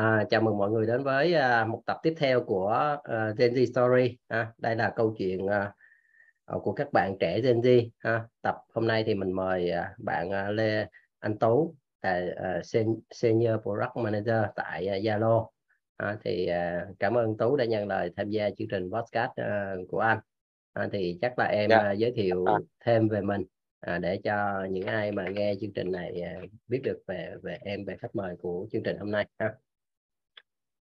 À, chào mừng mọi người đến với uh, một tập tiếp theo của uh, Gen Z Story. À, đây là câu chuyện uh, của các bạn trẻ Gen Z. À, tập hôm nay thì mình mời uh, bạn uh, Lê Anh Tú là uh, Senior Product Manager tại Zalo. Uh, à, thì uh, cảm ơn Tú đã nhận lời tham gia chương trình podcast uh, của anh. À, thì chắc là em yeah. Dạ. uh, giới thiệu à. thêm về mình à, để cho những ai mà nghe chương trình này à, biết được về về em về khách mời của chương trình hôm nay ha.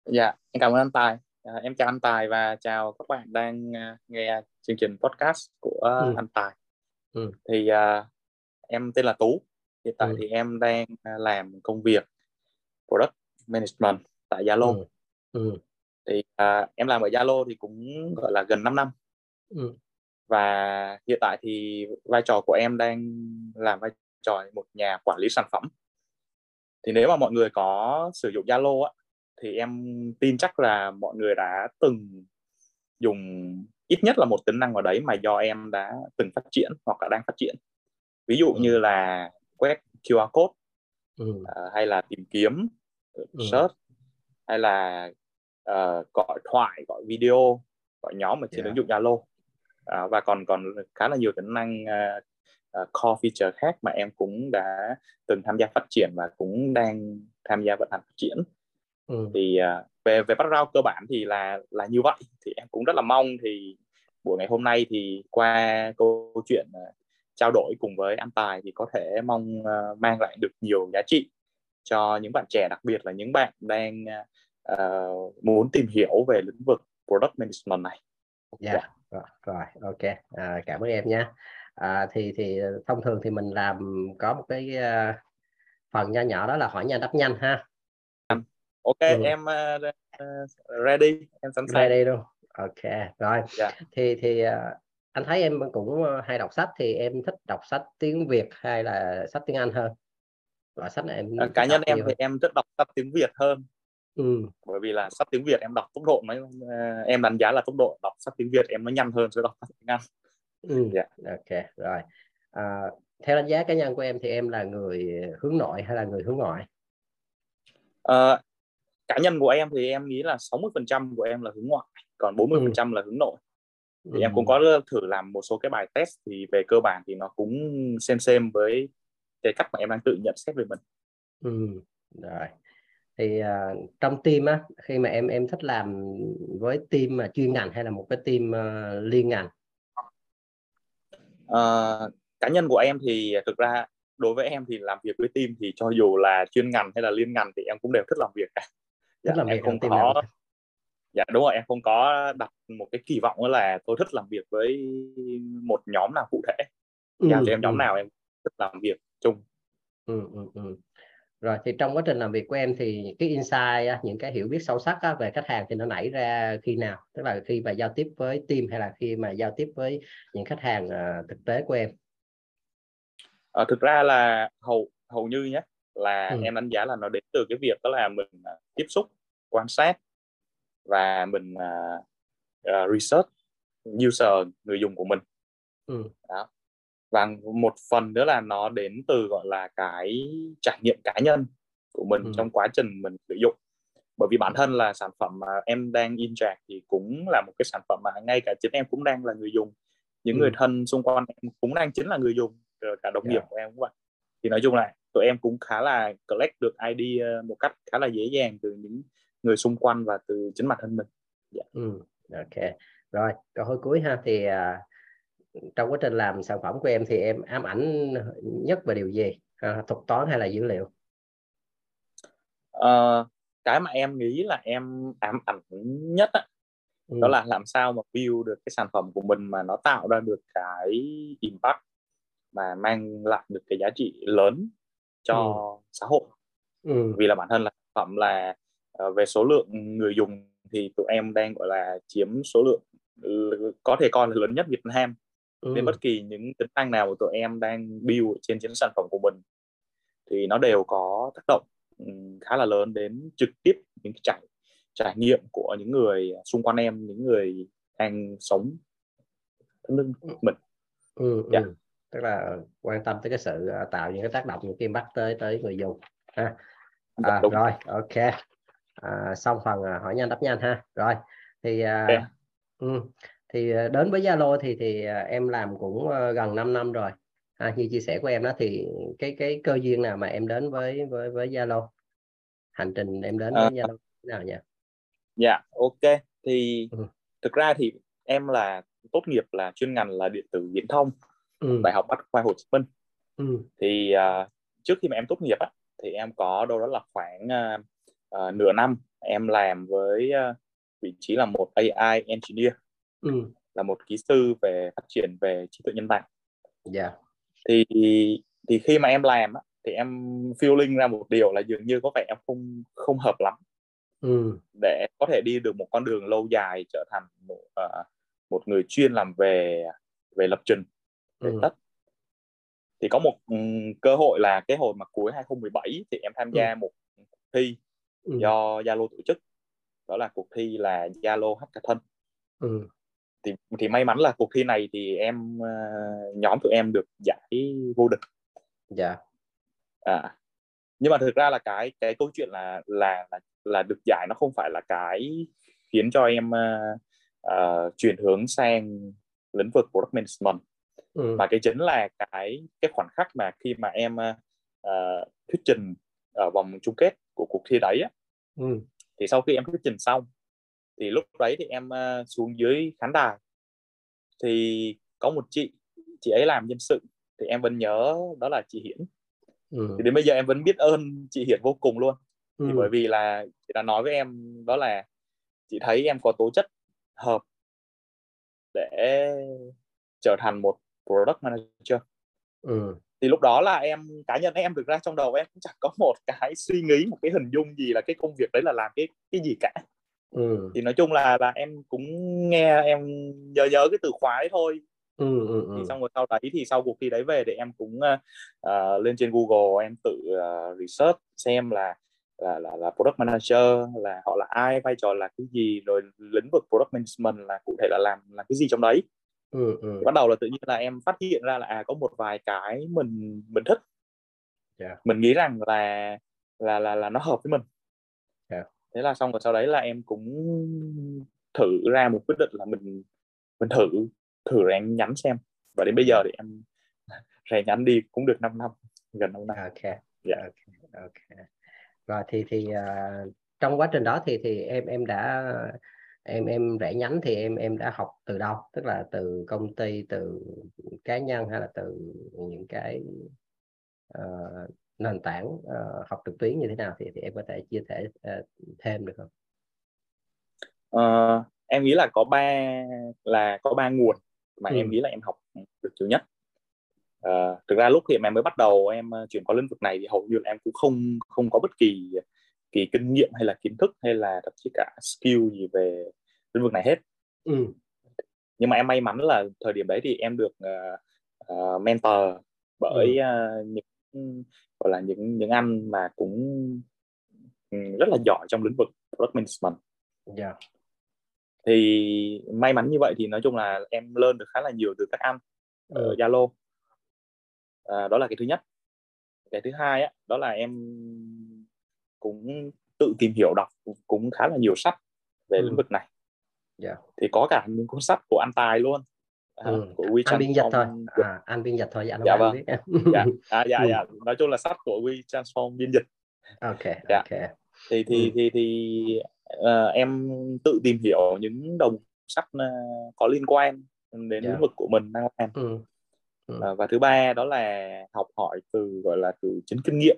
Dạ, em cảm ơn anh Tài. À, em chào anh Tài và chào các bạn đang uh, nghe chương trình podcast của ừ. anh Tài. Ừ. Thì uh, em tên là Tú. Hiện tại ừ. thì em đang uh, làm công việc product management tại Zalo. Ừ. Ừ. Thì uh, em làm ở Zalo thì cũng gọi là gần 5 năm. Ừ. Và hiện tại thì vai trò của em đang làm vai trò một nhà quản lý sản phẩm. Thì nếu mà mọi người có sử dụng Zalo á thì em tin chắc là mọi người đã từng dùng ít nhất là một tính năng vào đấy mà do em đã từng phát triển hoặc là đang phát triển ví dụ ừ. như là quét QR code ừ. uh, hay là tìm kiếm ừ. search hay là uh, gọi thoại gọi video gọi nhóm ở trên yeah. ứng dụng Zalo uh, và còn còn khá là nhiều tính năng uh, uh, core feature khác mà em cũng đã từng tham gia phát triển và cũng đang tham gia vận hành phát triển ừ. thì uh, về về background cơ bản thì là là như vậy thì em cũng rất là mong thì buổi ngày hôm nay thì qua câu chuyện uh, trao đổi cùng với anh Tài thì có thể mong uh, mang lại được nhiều giá trị cho những bạn trẻ đặc biệt là những bạn đang uh, muốn tìm hiểu về lĩnh vực product management này. Dạ, yeah. yeah. rồi, ok, à, cảm ơn em nha. À, thì thì thông thường thì mình làm có một cái uh, phần nho nhỏ đó là hỏi nhanh đáp nhanh ha ok ừ. em uh, ready em sẵn sàng ready luôn ok rồi yeah. Dạ. thì thì uh, anh thấy em cũng hay đọc sách thì em thích đọc sách tiếng Việt hay là sách tiếng Anh hơn loại sách này em à, cá nhân em thì hơn. em thích đọc sách tiếng Việt hơn ừ. bởi vì là sách tiếng Việt em đọc tốc độ nó em đánh giá là tốc độ đọc sách tiếng Việt em nó nhanh hơn so với đọc sách tiếng Anh ừ. yeah. Dạ. ok rồi à, theo đánh giá cá nhân của em thì em là người hướng nội hay là người hướng ngoại uh, cá nhân của em thì em nghĩ là 60% của em là hướng ngoại còn 40% ừ. là hướng nội thì ừ. em cũng có thử làm một số cái bài test thì về cơ bản thì nó cũng xem xem với cái cách mà em đang tự nhận xét về mình ừ. rồi thì uh, trong team á khi mà em em thích làm với team mà chuyên ngành hay là một cái team uh, liên ngành uh, cá nhân của em thì thực ra đối với em thì làm việc với team thì cho dù là chuyên ngành hay là liên ngành thì em cũng đều thích làm việc cả dạ, thích làm em không có nào. dạ đúng rồi em không có đặt một cái kỳ vọng là tôi thích làm việc với một nhóm nào cụ thể giao ừ, cho em nhóm ừ. nào em thích làm việc chung ừ, ừ, ừ. rồi thì trong quá trình làm việc của em thì cái insight những cái hiểu biết sâu sắc về khách hàng thì nó nảy ra khi nào tức là khi mà giao tiếp với team hay là khi mà giao tiếp với những khách hàng uh, thực tế của em à, thực ra là hầu hầu như nhé là ừ. em đánh giá là nó đến từ cái việc đó là mình uh, tiếp xúc quan sát và mình uh, uh, research user người dùng của mình ừ. đó và một phần nữa là nó đến từ gọi là cái trải nghiệm cá nhân của mình ừ. trong quá trình mình sử dụng bởi vì bản thân là sản phẩm mà em đang interact thì cũng là một cái sản phẩm mà ngay cả chính em cũng đang là người dùng những ừ. người thân xung quanh em cũng đang chính là người dùng rồi cả đồng yeah. nghiệp dạ. của em cũng vậy thì nói chung là tụi em cũng khá là collect được ID một cách khá là dễ dàng từ những người xung quanh và từ chính bản thân mình yeah. Dạ. ừ, ok rồi câu hỏi cuối ha thì uh, trong quá trình làm sản phẩm của em thì em ám ảnh nhất về điều gì à, thuật toán hay là dữ liệu uh, cái mà em nghĩ là em ám ảnh nhất á, ừ. đó là làm sao mà build được cái sản phẩm của mình mà nó tạo ra được cái impact mà mang lại được cái giá trị lớn cho ừ. xã hội ừ. vì là bản thân là sản phẩm là uh, về số lượng người dùng thì tụi em đang gọi là chiếm số lượng có thể coi là lớn nhất Việt Nam ừ. nên bất kỳ những tính năng nào của tụi em đang build trên trên sản phẩm của mình thì nó đều có tác động khá là lớn đến trực tiếp những trải trải nghiệm của những người xung quanh em những người đang sống đất nước mình ừ, yeah. ừ tức là quan tâm tới cái sự à, tạo những cái tác động những cái impact tới tới người dùng ha. À, rồi ok. À, xong phần à, hỏi nhanh đáp nhanh ha. Rồi thì à, ừ, thì à, đến với Zalo thì thì à, em làm cũng à, gần 5 năm rồi. À, như chia sẻ của em đó thì cái cái cơ duyên nào mà em đến với với với Zalo? Hành trình em đến với Zalo nào nhỉ? Dạ ok. Thì ừ. thực ra thì em là tốt nghiệp là chuyên ngành là điện tử viễn thông ừ. đại học bách khoa Hồ Chí Minh ừ. thì uh, trước khi mà em tốt nghiệp á thì em có đâu đó là khoảng uh, uh, nửa năm em làm với uh, vị trí là một AI engineer ừ. là một kỹ sư về phát triển về trí tuệ nhân tạo. Yeah. Thì thì khi mà em làm á, thì em feeling ra một điều là dường như có vẻ em không không hợp lắm ừ. để có thể đi được một con đường lâu dài trở thành một uh, một người chuyên làm về về lập trình về ừ. tất thì có một um, cơ hội là cái hồi mà cuối 2017 thì em tham gia ừ. một cuộc thi ừ. do Zalo tổ chức đó là cuộc thi là Zalo Hackathon ừ. thì thì may mắn là cuộc thi này thì em uh, nhóm tụi em được giải vô địch dạ à nhưng mà thực ra là cái cái câu chuyện là là là, là được giải nó không phải là cái khiến cho em uh, uh, chuyển hướng sang lĩnh vực product management ừ. mà cái chính là cái cái khoảnh khắc mà khi mà em uh, thuyết trình ở vòng chung kết của cuộc thi đấy á, ừ. thì sau khi em thuyết trình xong thì lúc đấy thì em uh, xuống dưới khán đài thì có một chị chị ấy làm nhân sự thì em vẫn nhớ đó là chị Hiển ừ. thì đến bây giờ em vẫn biết ơn chị Hiển vô cùng luôn ừ. thì bởi vì là chị đã nói với em đó là chị thấy em có tố chất hợp để trở thành một product manager ừ. thì lúc đó là em cá nhân em được ra trong đầu em cũng chẳng có một cái suy nghĩ một cái hình dung gì là cái công việc đấy là làm cái cái gì cả ừ. thì nói chung là là em cũng nghe em nhớ nhớ cái từ khóa ấy thôi ừ, ừ, ừ. thì xong rồi sau đấy thì sau cuộc thi đấy về thì em cũng uh, lên trên Google em tự uh, research xem là là là là product manager là họ là ai vai trò là cái gì rồi lĩnh vực product management là cụ thể là làm làm cái gì trong đấy ừ, ừ. bắt đầu là tự nhiên là em phát hiện ra là à có một vài cái mình mình thích yeah. Dạ. mình nghĩ rằng là là là là nó hợp với mình yeah. Dạ. thế là xong rồi sau đấy là em cũng thử ra một quyết định là mình mình thử thử rèn nhắn xem và đến bây giờ thì em rèn nhắn đi cũng được 5 năm gần 5 năm ok yeah. Dạ. okay. okay rồi thì thì uh, trong quá trình đó thì thì em em đã em em rẽ nhánh thì em em đã học từ đâu tức là từ công ty từ cá nhân hay là từ những cái uh, nền tảng uh, học trực tuyến như thế nào thì, thì em có thể chia sẻ uh, thêm được không? Uh, em nghĩ là có ba là có ba nguồn mà ừ. em nghĩ là em học được nhiều nhất uh, thực ra lúc thì em mới bắt đầu em chuyển qua lĩnh vực này thì hầu như là em cũng không không có bất kỳ kỳ kinh nghiệm hay là kiến thức hay là thậm chí cả skill gì về lĩnh vực này hết ừ. nhưng mà em may mắn là thời điểm đấy thì em được uh, uh, mentor bởi ừ. uh, những gọi là những những anh mà cũng ừ, rất là giỏi trong lĩnh vực product management yeah. Dạ. thì may mắn như vậy thì nói chung là em lên được khá là nhiều từ các anh ở ừ. Zalo à, đó là cái thứ nhất cái thứ hai á đó là em cũng tự tìm hiểu đọc cũng khá là nhiều sách về ừ. lĩnh vực này yeah. Dạ. thì có cả những cuốn sách của anh tài luôn à, ừ. của WeChat anh biên dịch thôi à, anh biên dịch thôi dạ, dạ vâng biết. dạ. À, dạ, ừ. dạ nói chung là sách của We Transform biên dịch ok dạ. ok thì thì ừ. thì thì uh, em tự tìm hiểu những đồng sách uh, có liên quan đến yeah. Dạ. lĩnh vực của mình đang làm ừ ừ. à, và thứ ba đó là học hỏi từ gọi là từ chính kinh nghiệm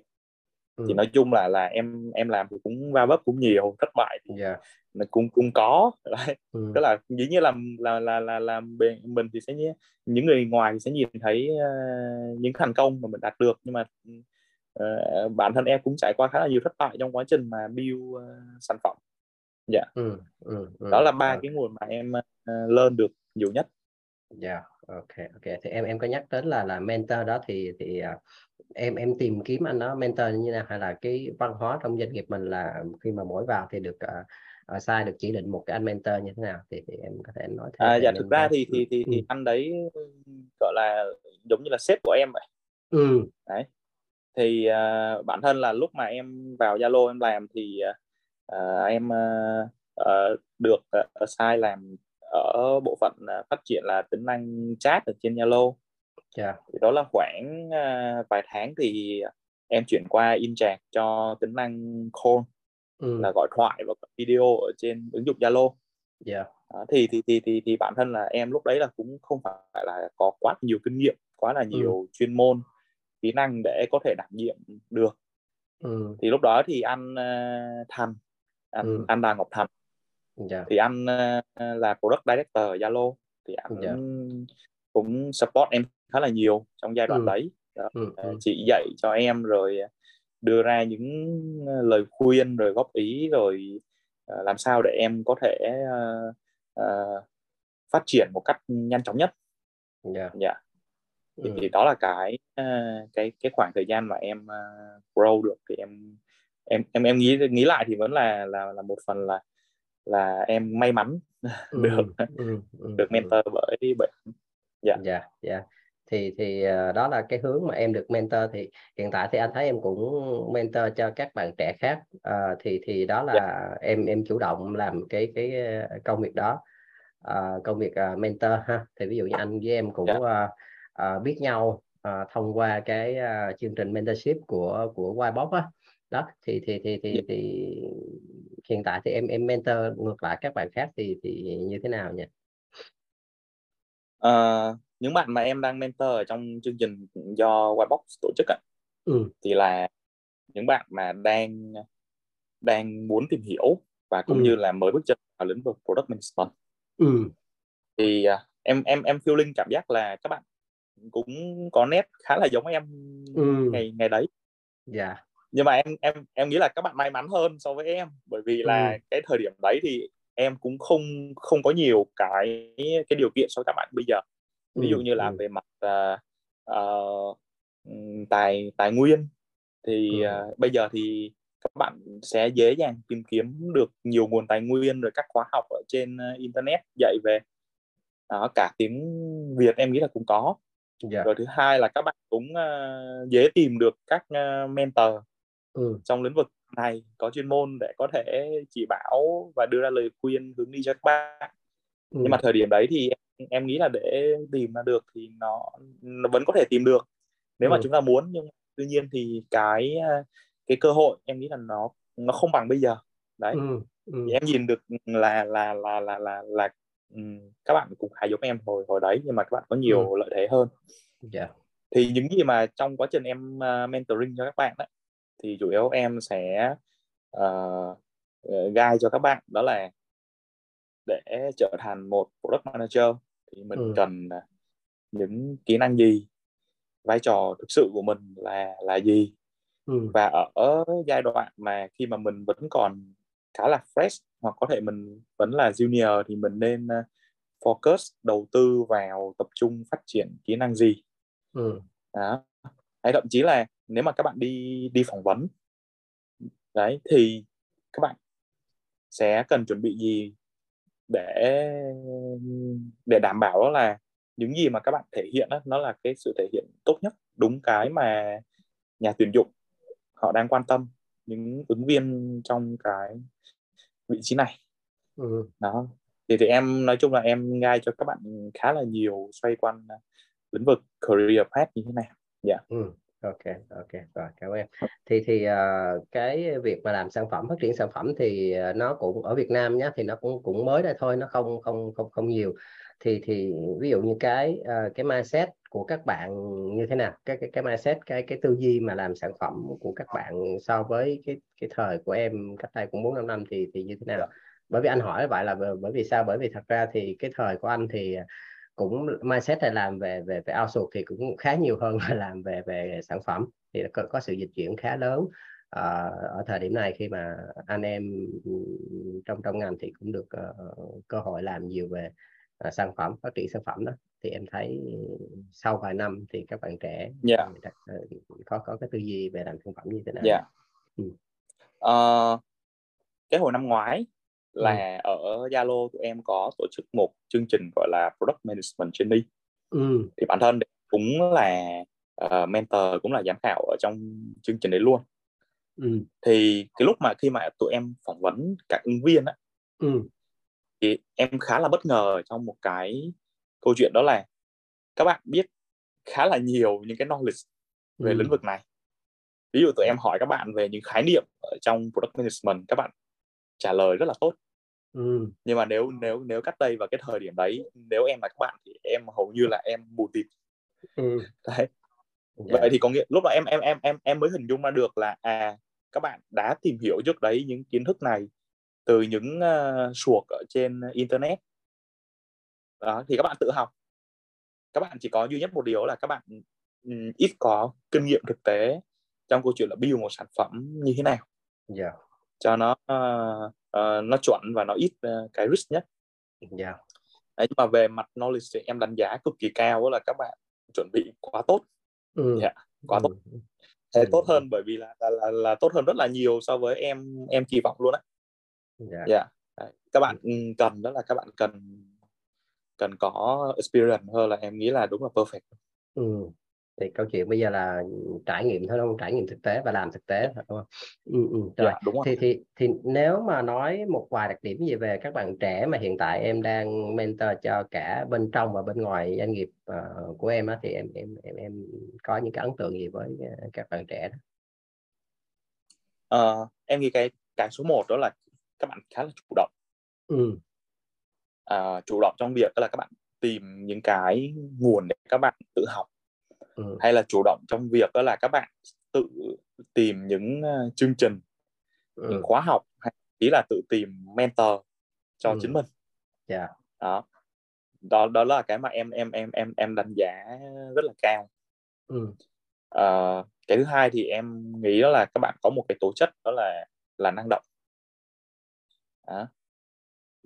ừ. thì nói chung là là em em làm thì cũng va vấp cũng nhiều thất bại thì yeah. Dạ. cũng cũng có ừ. tức là dĩ nhiên là là là là làm mình thì sẽ những người ngoài thì sẽ nhìn thấy uh, những thành công mà mình đạt được nhưng mà uh, bản thân em cũng trải qua khá là nhiều thất bại trong quá trình mà build uh, sản phẩm dạ yeah. ừ, ừ, ừ, đó là ba ừ. cái nguồn mà em uh, lên được nhiều nhất dạ yeah ok ok. Thì em em có nhắc đến là là mentor đó thì thì uh, em em tìm kiếm anh đó mentor như nào? Hay là cái văn hóa trong doanh nghiệp mình là khi mà mỗi vào thì được uh, sai được chỉ định một cái anh mentor như thế nào? Thì, thì em có thể nói thêm à, dạ thực ra thì thì thì, thì ừ. anh đấy gọi là giống như là sếp của em vậy. Ừ. đấy. Thì uh, bản thân là lúc mà em vào Zalo em làm thì uh, em uh, uh, được uh, assign làm ở bộ phận uh, phát triển là tính năng chat ở trên Zalo yeah. Dạ. thì đó là khoảng uh, vài tháng thì em chuyển qua InChat cho tính năng call ừ. là gọi thoại và video ở trên ứng dụng Zalo yeah. Dạ. thì, thì thì thì thì bản thân là em lúc đấy là cũng không phải là có quá nhiều kinh nghiệm quá là ừ. nhiều ừ. chuyên môn kỹ năng để có thể đảm nhiệm được ừ. thì lúc đó thì anh uh, Thành anh ừ. anh Đà Ngọc Thành. Dạ. thì anh uh, là product director ở Zalo thì anh. Dạ. cũng support em khá là nhiều trong giai đoạn ừ. đấy đó. Ừ. Uh, chỉ dạy cho em rồi đưa ra những lời khuyên rồi góp ý rồi uh, làm sao để em có thể uh, uh, phát triển một cách nhanh chóng nhất. Dạ. Yeah thì, ừ. thì đó là cái uh, cái cái khoảng thời gian mà em uh, grow được thì em em em em nghĩ nghĩ lại thì vẫn là là là một phần là là em may mắn ừ. được ừ. Ừ. được mentor bởi bởi dạ dạ dạ thì thì uh, đó là cái hướng mà em được mentor thì hiện tại thì anh thấy em cũng mentor cho các bạn trẻ khác uh, thì thì đó là yeah. Dạ. em em chủ động làm cái cái công việc đó uh, công việc uh, mentor ha thì ví dụ như anh với em cũng yeah. Dạ. uh, uh, biết nhau uh, thông qua cái uh, chương trình mentorship của của Whitebox á đó thì thì thì thì, thì hiện tại thì em em mentor ngược lại các bạn khác thì thì như thế nào nhỉ? Uh, những bạn mà em đang mentor ở trong chương trình do Whitebox tổ chức ạ ừ. thì là những bạn mà đang đang muốn tìm hiểu và cũng ừ. như là mới bước chân vào lĩnh vực product management ừ. thì uh, em em em feeling cảm giác là các bạn cũng có nét khá là giống em ừ. ngày ngày đấy dạ yeah. Nhưng mà em em em nghĩ là các bạn may mắn hơn so với em bởi vì là ừ. cái thời điểm đấy thì em cũng không không có nhiều cái cái điều kiện so với các bạn bây giờ ví dụ như là ừ. về mặt uh, uh, tài tài nguyên thì ừ. uh, bây giờ thì các bạn sẽ dễ dàng tìm kiếm được nhiều nguồn tài nguyên rồi các khóa học ở trên internet dạy về đó cả tiếng Việt em nghĩ là cũng có yeah. Dạ. rồi thứ hai là các bạn cũng uh, dễ tìm được các uh, mentor ừ. trong lĩnh vực này có chuyên môn để có thể chỉ bảo và đưa ra lời khuyên hướng đi cho các bạn ừ. nhưng mà thời điểm đấy thì em, em nghĩ là để tìm ra được thì nó, nó vẫn có thể tìm được nếu ừ. mà chúng ta muốn nhưng tuy nhiên thì cái cái cơ hội em nghĩ là nó nó không bằng bây giờ đấy ừ. Ừ. Thì em nhìn được là là là là là là các bạn cũng khá giống em hồi hồi đấy nhưng mà các bạn có nhiều ừ. lợi thế hơn yeah. Dạ. thì những gì mà trong quá trình em uh, mentoring cho các bạn đấy thì chủ yếu em sẽ uh, guide cho các bạn đó là để trở thành một product manager thì mình ừ. cần những kỹ năng gì vai trò thực sự của mình là là gì ừ. và ở giai đoạn mà khi mà mình vẫn còn khá là fresh hoặc có thể mình vẫn là junior thì mình nên uh, focus đầu tư vào tập trung phát triển kỹ năng gì ừ. đó hay thậm chí là nếu mà các bạn đi đi phỏng vấn đấy thì các bạn sẽ cần chuẩn bị gì để để đảm bảo đó là những gì mà các bạn thể hiện đó, nó là cái sự thể hiện tốt nhất đúng cái mà nhà tuyển dụng họ đang quan tâm những ứng viên trong cái vị trí này ừ. đó thì thì em nói chung là em guide cho các bạn khá là nhiều xoay quanh uh, lĩnh vực career path như thế nào dạ yeah. ừ. Ok ok rồi cảm ơn thì thì uh, cái việc mà làm sản phẩm phát triển sản phẩm thì uh, nó cũng ở Việt Nam nhé thì nó cũng cũng mới đây thôi nó không không không không nhiều. Thì thì ví dụ như cái uh, cái mindset của các bạn như thế nào? Cái cái cái mindset cái cái tư duy mà làm sản phẩm của các bạn so với cái cái thời của em cách đây cũng bốn năm năm thì thì như thế nào? Bởi vì anh hỏi vậy là bởi vì sao? Bởi vì thật ra thì cái thời của anh thì cũng mindset là làm về về về outsource thì cũng khá nhiều hơn là làm về về sản phẩm thì có, có sự dịch chuyển khá lớn uh, ở thời điểm này khi mà anh em trong trong ngành thì cũng được uh, cơ hội làm nhiều về uh, sản phẩm phát triển sản phẩm đó thì em thấy sau vài năm thì các bạn trẻ yeah. Dạ. uh, có có cái tư duy về làm sản phẩm như thế nào? Yeah. Ừ. Uh, cái hồi năm ngoái là ừ. ở Zalo tụi em có tổ chức một chương trình gọi là product management training ừ. thì bản thân cũng là uh, mentor cũng là giám khảo ở trong chương trình đấy luôn ừ. thì cái lúc mà khi mà tụi em phỏng vấn các ứng viên á ừ. thì em khá là bất ngờ trong một cái câu chuyện đó là các bạn biết khá là nhiều những cái knowledge về ừ. lĩnh vực này ví dụ tụi em hỏi các bạn về những khái niệm ở trong product management các bạn trả lời rất là tốt ừ. nhưng mà nếu nếu nếu cắt đây vào cái thời điểm đấy nếu em là các bạn thì em hầu như là em mù tịt ừ. đấy yeah. Vậy thì có nghĩa lúc đó em em em em em mới hình dung ra được là à các bạn đã tìm hiểu trước đấy những kiến thức này từ những uh, suộc ở trên internet đó thì các bạn tự học các bạn chỉ có duy nhất một điều là các bạn um, ít có kinh nghiệm thực tế trong câu chuyện là build một sản phẩm như thế nào yeah. Dạ. cho nó uh, uh, nó chuẩn và nó ít uh, cái risk nhất yeah. Dạ. Đấy, nhưng mà về mặt knowledge thì em đánh giá cực kỳ cao đó là các bạn chuẩn bị quá tốt ừ. yeah, dạ, quá ừ. tốt thế ừ. tốt hơn bởi vì là, là là là tốt hơn rất là nhiều so với em em kỳ vọng luôn á yeah. yeah. các bạn ừ, cần đó là các bạn cần cần có experience hơn là em nghĩ là đúng là perfect ừ thì câu chuyện bây giờ là trải nghiệm thôi không trải nghiệm thực tế và làm thực tế đúng không ừ, ừ. Rồi. Dạ, đúng rồi. thì thì thì nếu mà nói một vài đặc điểm gì về các bạn trẻ mà hiện tại em đang mentor cho cả bên trong và bên ngoài doanh nghiệp uh, của em á thì em em em em có những cái ấn tượng gì với uh, các bạn trẻ đó uh, em nghĩ cái cái số 1 đó là các bạn khá là chủ động ừ. uh, chủ động trong việc đó là các bạn tìm những cái nguồn để các bạn tự học ừ. hay là chủ động trong việc đó là các bạn tự tìm những uh, chương trình ừ. những khóa học hay ý là tự tìm mentor cho ừ. chính mình yeah. Dạ. đó đó đó là cái mà em em em em em đánh giá rất là cao ừ. uh, cái thứ hai thì em nghĩ đó là các bạn có một cái tố chất đó là là năng động đó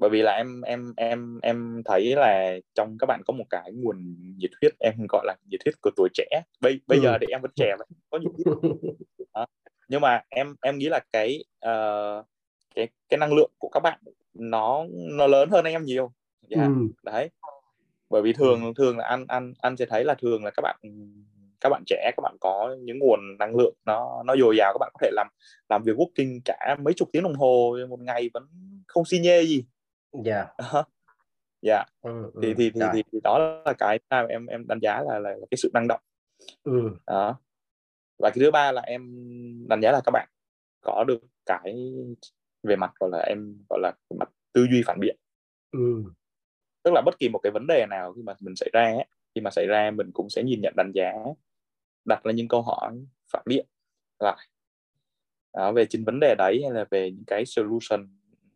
bởi vì là em em em em thấy là trong các bạn có một cái nguồn nhiệt huyết em gọi là nhiệt huyết của tuổi trẻ bây bây ừ. giờ thì em vẫn trẻ mà có nhiệt huyết đó. nhưng mà em em nghĩ là cái uh, cái cái năng lượng của các bạn nó nó lớn hơn em nhiều yeah. ừ. đấy bởi vì thường ừ. thường là anh anh anh sẽ thấy là thường là các bạn các bạn trẻ các bạn có những nguồn năng lượng nó nó dồi dào các bạn có thể làm làm việc working cả mấy chục tiếng đồng hồ một ngày vẫn không xi nhê gì dạ yeah. dạ ừ, thì, ừ, thì, thì, thì thì đó là cái em em đánh giá là, là là cái sự năng động ừ. đó và cái thứ ba là em đánh giá là các bạn có được cái về mặt gọi là em gọi là mặt tư duy phản biện ừ. tức là bất kỳ một cái vấn đề nào khi mà mình xảy ra ấy, khi mà xảy ra mình cũng sẽ nhìn nhận đánh giá đặt ra những câu hỏi phản biện lại đó, về chính vấn đề đấy hay là về những cái solution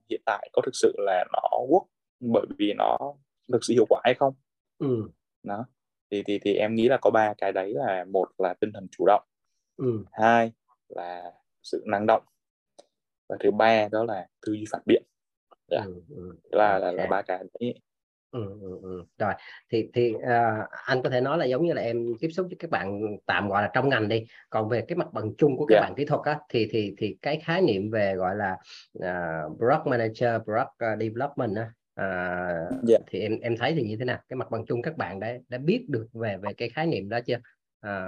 hiện tại có thực sự là nó work bởi vì nó thực sự hiệu quả hay không ừ. đó thì thì thì em nghĩ là có ba cái đấy là một là tinh thần chủ động ừ. hai là sự năng động và thứ ba đó là tư duy phản biện yeah. Dạ. ừ, ừ. là là, là ba cái đấy Ừ, ừ, ừ. rồi thì thì uh, anh có thể nói là giống như là em tiếp xúc với các bạn tạm gọi là trong ngành đi còn về cái mặt bằng chung của các yeah. bạn kỹ thuật á thì thì thì cái khái niệm về gọi là uh, product manager product development á uh, yeah. thì em em thấy thì như thế nào cái mặt bằng chung các bạn đã đã biết được về về cái khái niệm đó chưa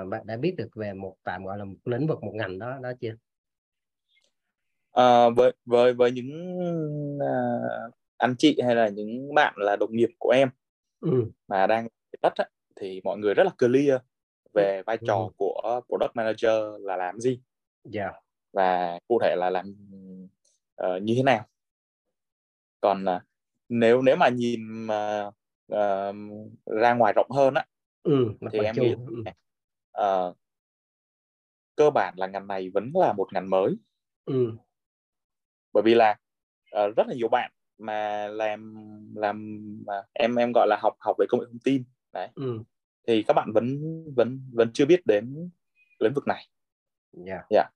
bạn đã biết được về một tạm gọi là một lĩnh vực một ngành đó đó chưa uh, với với với những uh, anh chị hay là những bạn là đồng nghiệp của em ừ. mà đang đất á, thì mọi người rất là clear về vai trò ừ. của product manager là làm gì yeah. Dạ. và cụ thể là làm uh, như thế nào còn uh, nếu nếu mà nhìn mà uh, ra ngoài rộng hơn á ừ, thì em nghĩ uh, cơ bản là ngành này vẫn là một ngành mới ừ. bởi vì là uh, rất là nhiều bạn mà làm làm mà em em gọi là học học về công nghệ thông tin đấy ừ. thì các bạn vẫn vẫn vẫn chưa biết đến lĩnh vực này dạ yeah. yeah.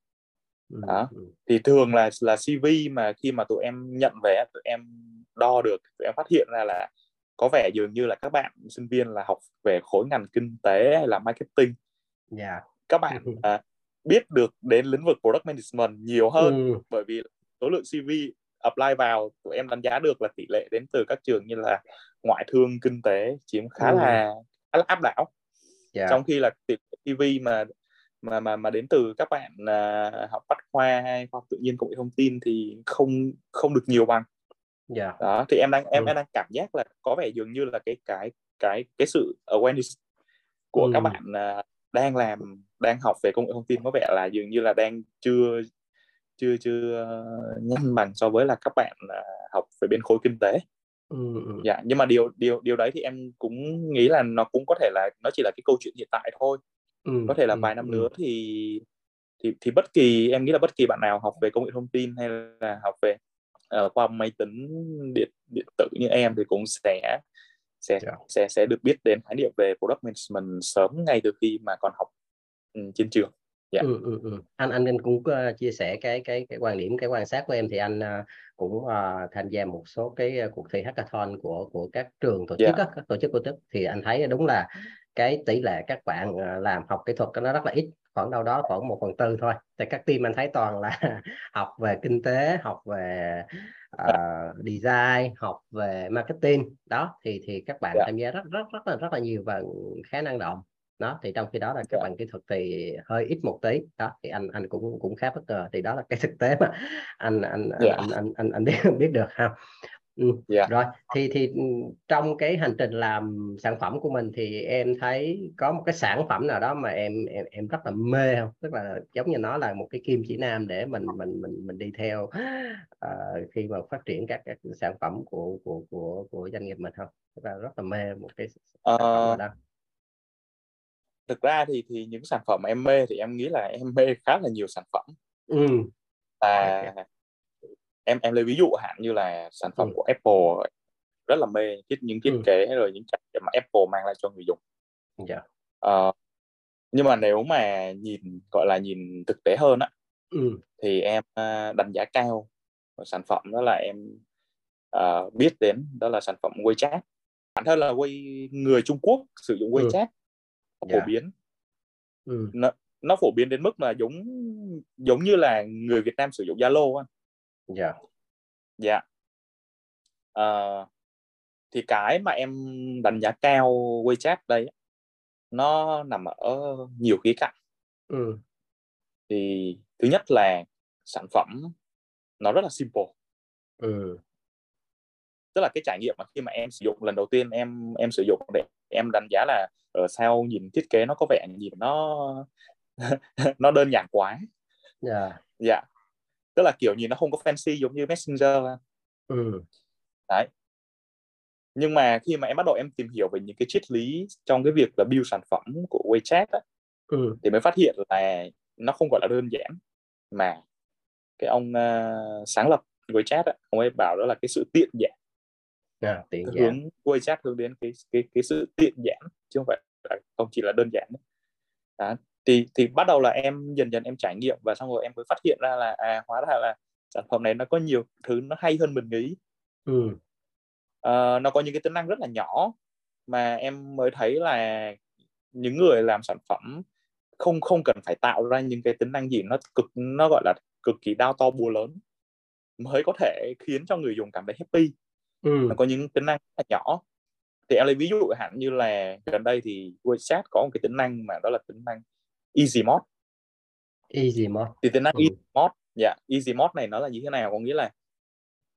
ừ. đó ừ. thì thường là là CV mà khi mà tụi em nhận về tụi em đo được tụi em phát hiện ra là có vẻ dường như là các bạn sinh viên là học về khối ngành kinh tế hay là marketing yeah. Dạ. các bạn à, biết được đến lĩnh vực product management nhiều hơn ừ. bởi vì số lượng CV apply vào tụi em đánh giá được là tỷ lệ đến từ các trường như là ngoại thương kinh tế chiếm khá ừ. là khá là áp đảo yeah. Dạ. trong khi là tỷ lệ TV mà mà mà mà đến từ các bạn uh, học bách khoa hay khoa học tự nhiên công nghệ thông tin thì không không được nhiều bằng yeah. Dạ. đó thì em đang em ừ. em đang cảm giác là có vẻ dường như là cái cái cái cái sự awareness của ừ. các bạn uh, đang làm đang học về công nghệ thông tin có vẻ là dường như là đang chưa chưa chưa nhanh bằng so với là các bạn uh, học về bên khối kinh tế ừ, ừ. dạ nhưng mà điều điều điều đấy thì em cũng nghĩ là nó cũng có thể là nó chỉ là cái câu chuyện hiện tại thôi ừ, có thể là ừ, vài năm ừ. nữa thì thì thì bất kỳ em nghĩ là bất kỳ bạn nào học về công nghệ thông tin hay là học về uh, khoa máy tính điện điện tử như em thì cũng sẽ sẽ yeah. Dạ. sẽ sẽ được biết đến khái niệm về product management sớm ngay từ khi mà còn học um, trên trường. Yeah. Dạ. Ừ, ừ, ừ. Anh anh anh cũng uh, chia sẻ cái cái cái quan điểm cái quan sát của em thì anh uh, cũng uh, tham gia một số cái uh, cuộc thi hackathon của của các trường tổ chức yeah. Dạ. các tổ chức tổ chức thì anh thấy đúng là cái tỷ lệ các bạn uh, làm học kỹ thuật nó rất là ít khoảng đâu đó khoảng một phần tư thôi tại các team anh thấy toàn là học về kinh tế học về uh, design học về marketing đó thì thì các bạn yeah. tham gia rất rất rất là rất là nhiều và khá năng động đó thì trong khi đó là các yeah. bạn kỹ thuật thì hơi ít một tí đó thì anh anh cũng cũng khá bất ngờ thì đó là cái thực tế mà anh anh yeah. anh, anh anh anh biết biết được ha Ừ. Yeah. Dạ. Rồi thì thì ừ, trong cái hành trình làm sản phẩm của mình thì em thấy có một cái sản phẩm nào đó mà em em em rất là mê không? Tức là giống như nó là một cái kim chỉ nam để mình mình mình mình đi theo uh, khi mà phát triển các, các sản phẩm của của của của doanh nghiệp mình không? Tức là rất là mê một cái sản phẩm nào đó. Thực ra thì thì những sản phẩm em mê thì em nghĩ là em mê khá là nhiều sản phẩm. Ừ. À, okay em em lấy ví dụ hạn như là sản phẩm ừ. của Apple rất là mê những thiết ừ. kế rồi những trải nghiệm mà Apple mang lại cho người dùng yeah. Dạ. uh, ờ, nhưng mà nếu mà nhìn gọi là nhìn thực tế hơn á ừ. thì em uh, đánh giá cao sản phẩm đó là em uh, biết đến đó là sản phẩm WeChat bản thân là Way người Trung Quốc sử dụng WeChat ừ. Phổ dạ. biến ừ. nó, nó phổ biến đến mức là giống giống như là người Việt Nam sử dụng Zalo á dạ dạ uh, thì cái mà em đánh giá cao WeChat đây nó nằm ở nhiều khía cạnh ừ. thì thứ nhất là sản phẩm nó rất là simple ừ. tức là cái trải nghiệm mà khi mà em sử dụng lần đầu tiên em em sử dụng để em đánh giá là ở sau nhìn thiết kế nó có vẻ nhìn nó nó đơn giản quá dạ yeah. dạ tức là kiểu nhìn nó không có fancy giống như messenger ừ. đấy nhưng mà khi mà em bắt đầu em tìm hiểu về những cái triết lý trong cái việc là build sản phẩm của WeChat á, ừ. thì mới phát hiện là nó không gọi là đơn giản mà cái ông uh, sáng lập WeChat á, ông ấy bảo đó là cái sự tiện giản à, tiện hướng giản. WeChat hướng đến cái cái cái sự tiện giản chứ không phải là không chỉ là đơn giản đó thì thì bắt đầu là em dần dần em trải nghiệm và xong rồi em mới phát hiện ra là à hóa ra là sản phẩm này nó có nhiều thứ nó hay hơn mình nghĩ ừ. uh, nó có những cái tính năng rất là nhỏ mà em mới thấy là những người làm sản phẩm không không cần phải tạo ra những cái tính năng gì nó cực nó gọi là cực kỳ đao to búa lớn mới có thể khiến cho người dùng cảm thấy happy ừ. nó có những tính năng rất là nhỏ thì em lấy ví dụ hạn như là gần đây thì WeChat có một cái tính năng mà đó là tính năng easy mode easy mode thì tính năng ừ. easy mode dạ yeah. easy mode này nó là như thế nào có nghĩa là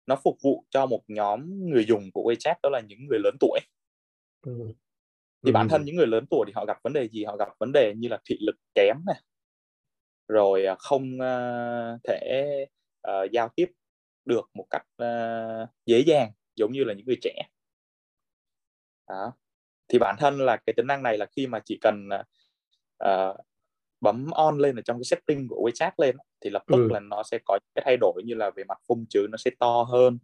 nó phục vụ cho một nhóm người dùng của WeChat đó là những người lớn tuổi ừ. thì bản thân những người lớn tuổi thì họ gặp vấn đề gì họ gặp vấn đề như là thị lực kém này rồi à, không uh, thể uh, giao tiếp được một cách uh, dễ dàng giống như là những người trẻ đó. thì bản thân là cái tính năng này là khi mà chỉ cần uh, bấm on lên ở trong cái setting của WeChat lên thì lập tức ừ. là nó sẽ có cái thay đổi như là về mặt phông chữ nó sẽ to hơn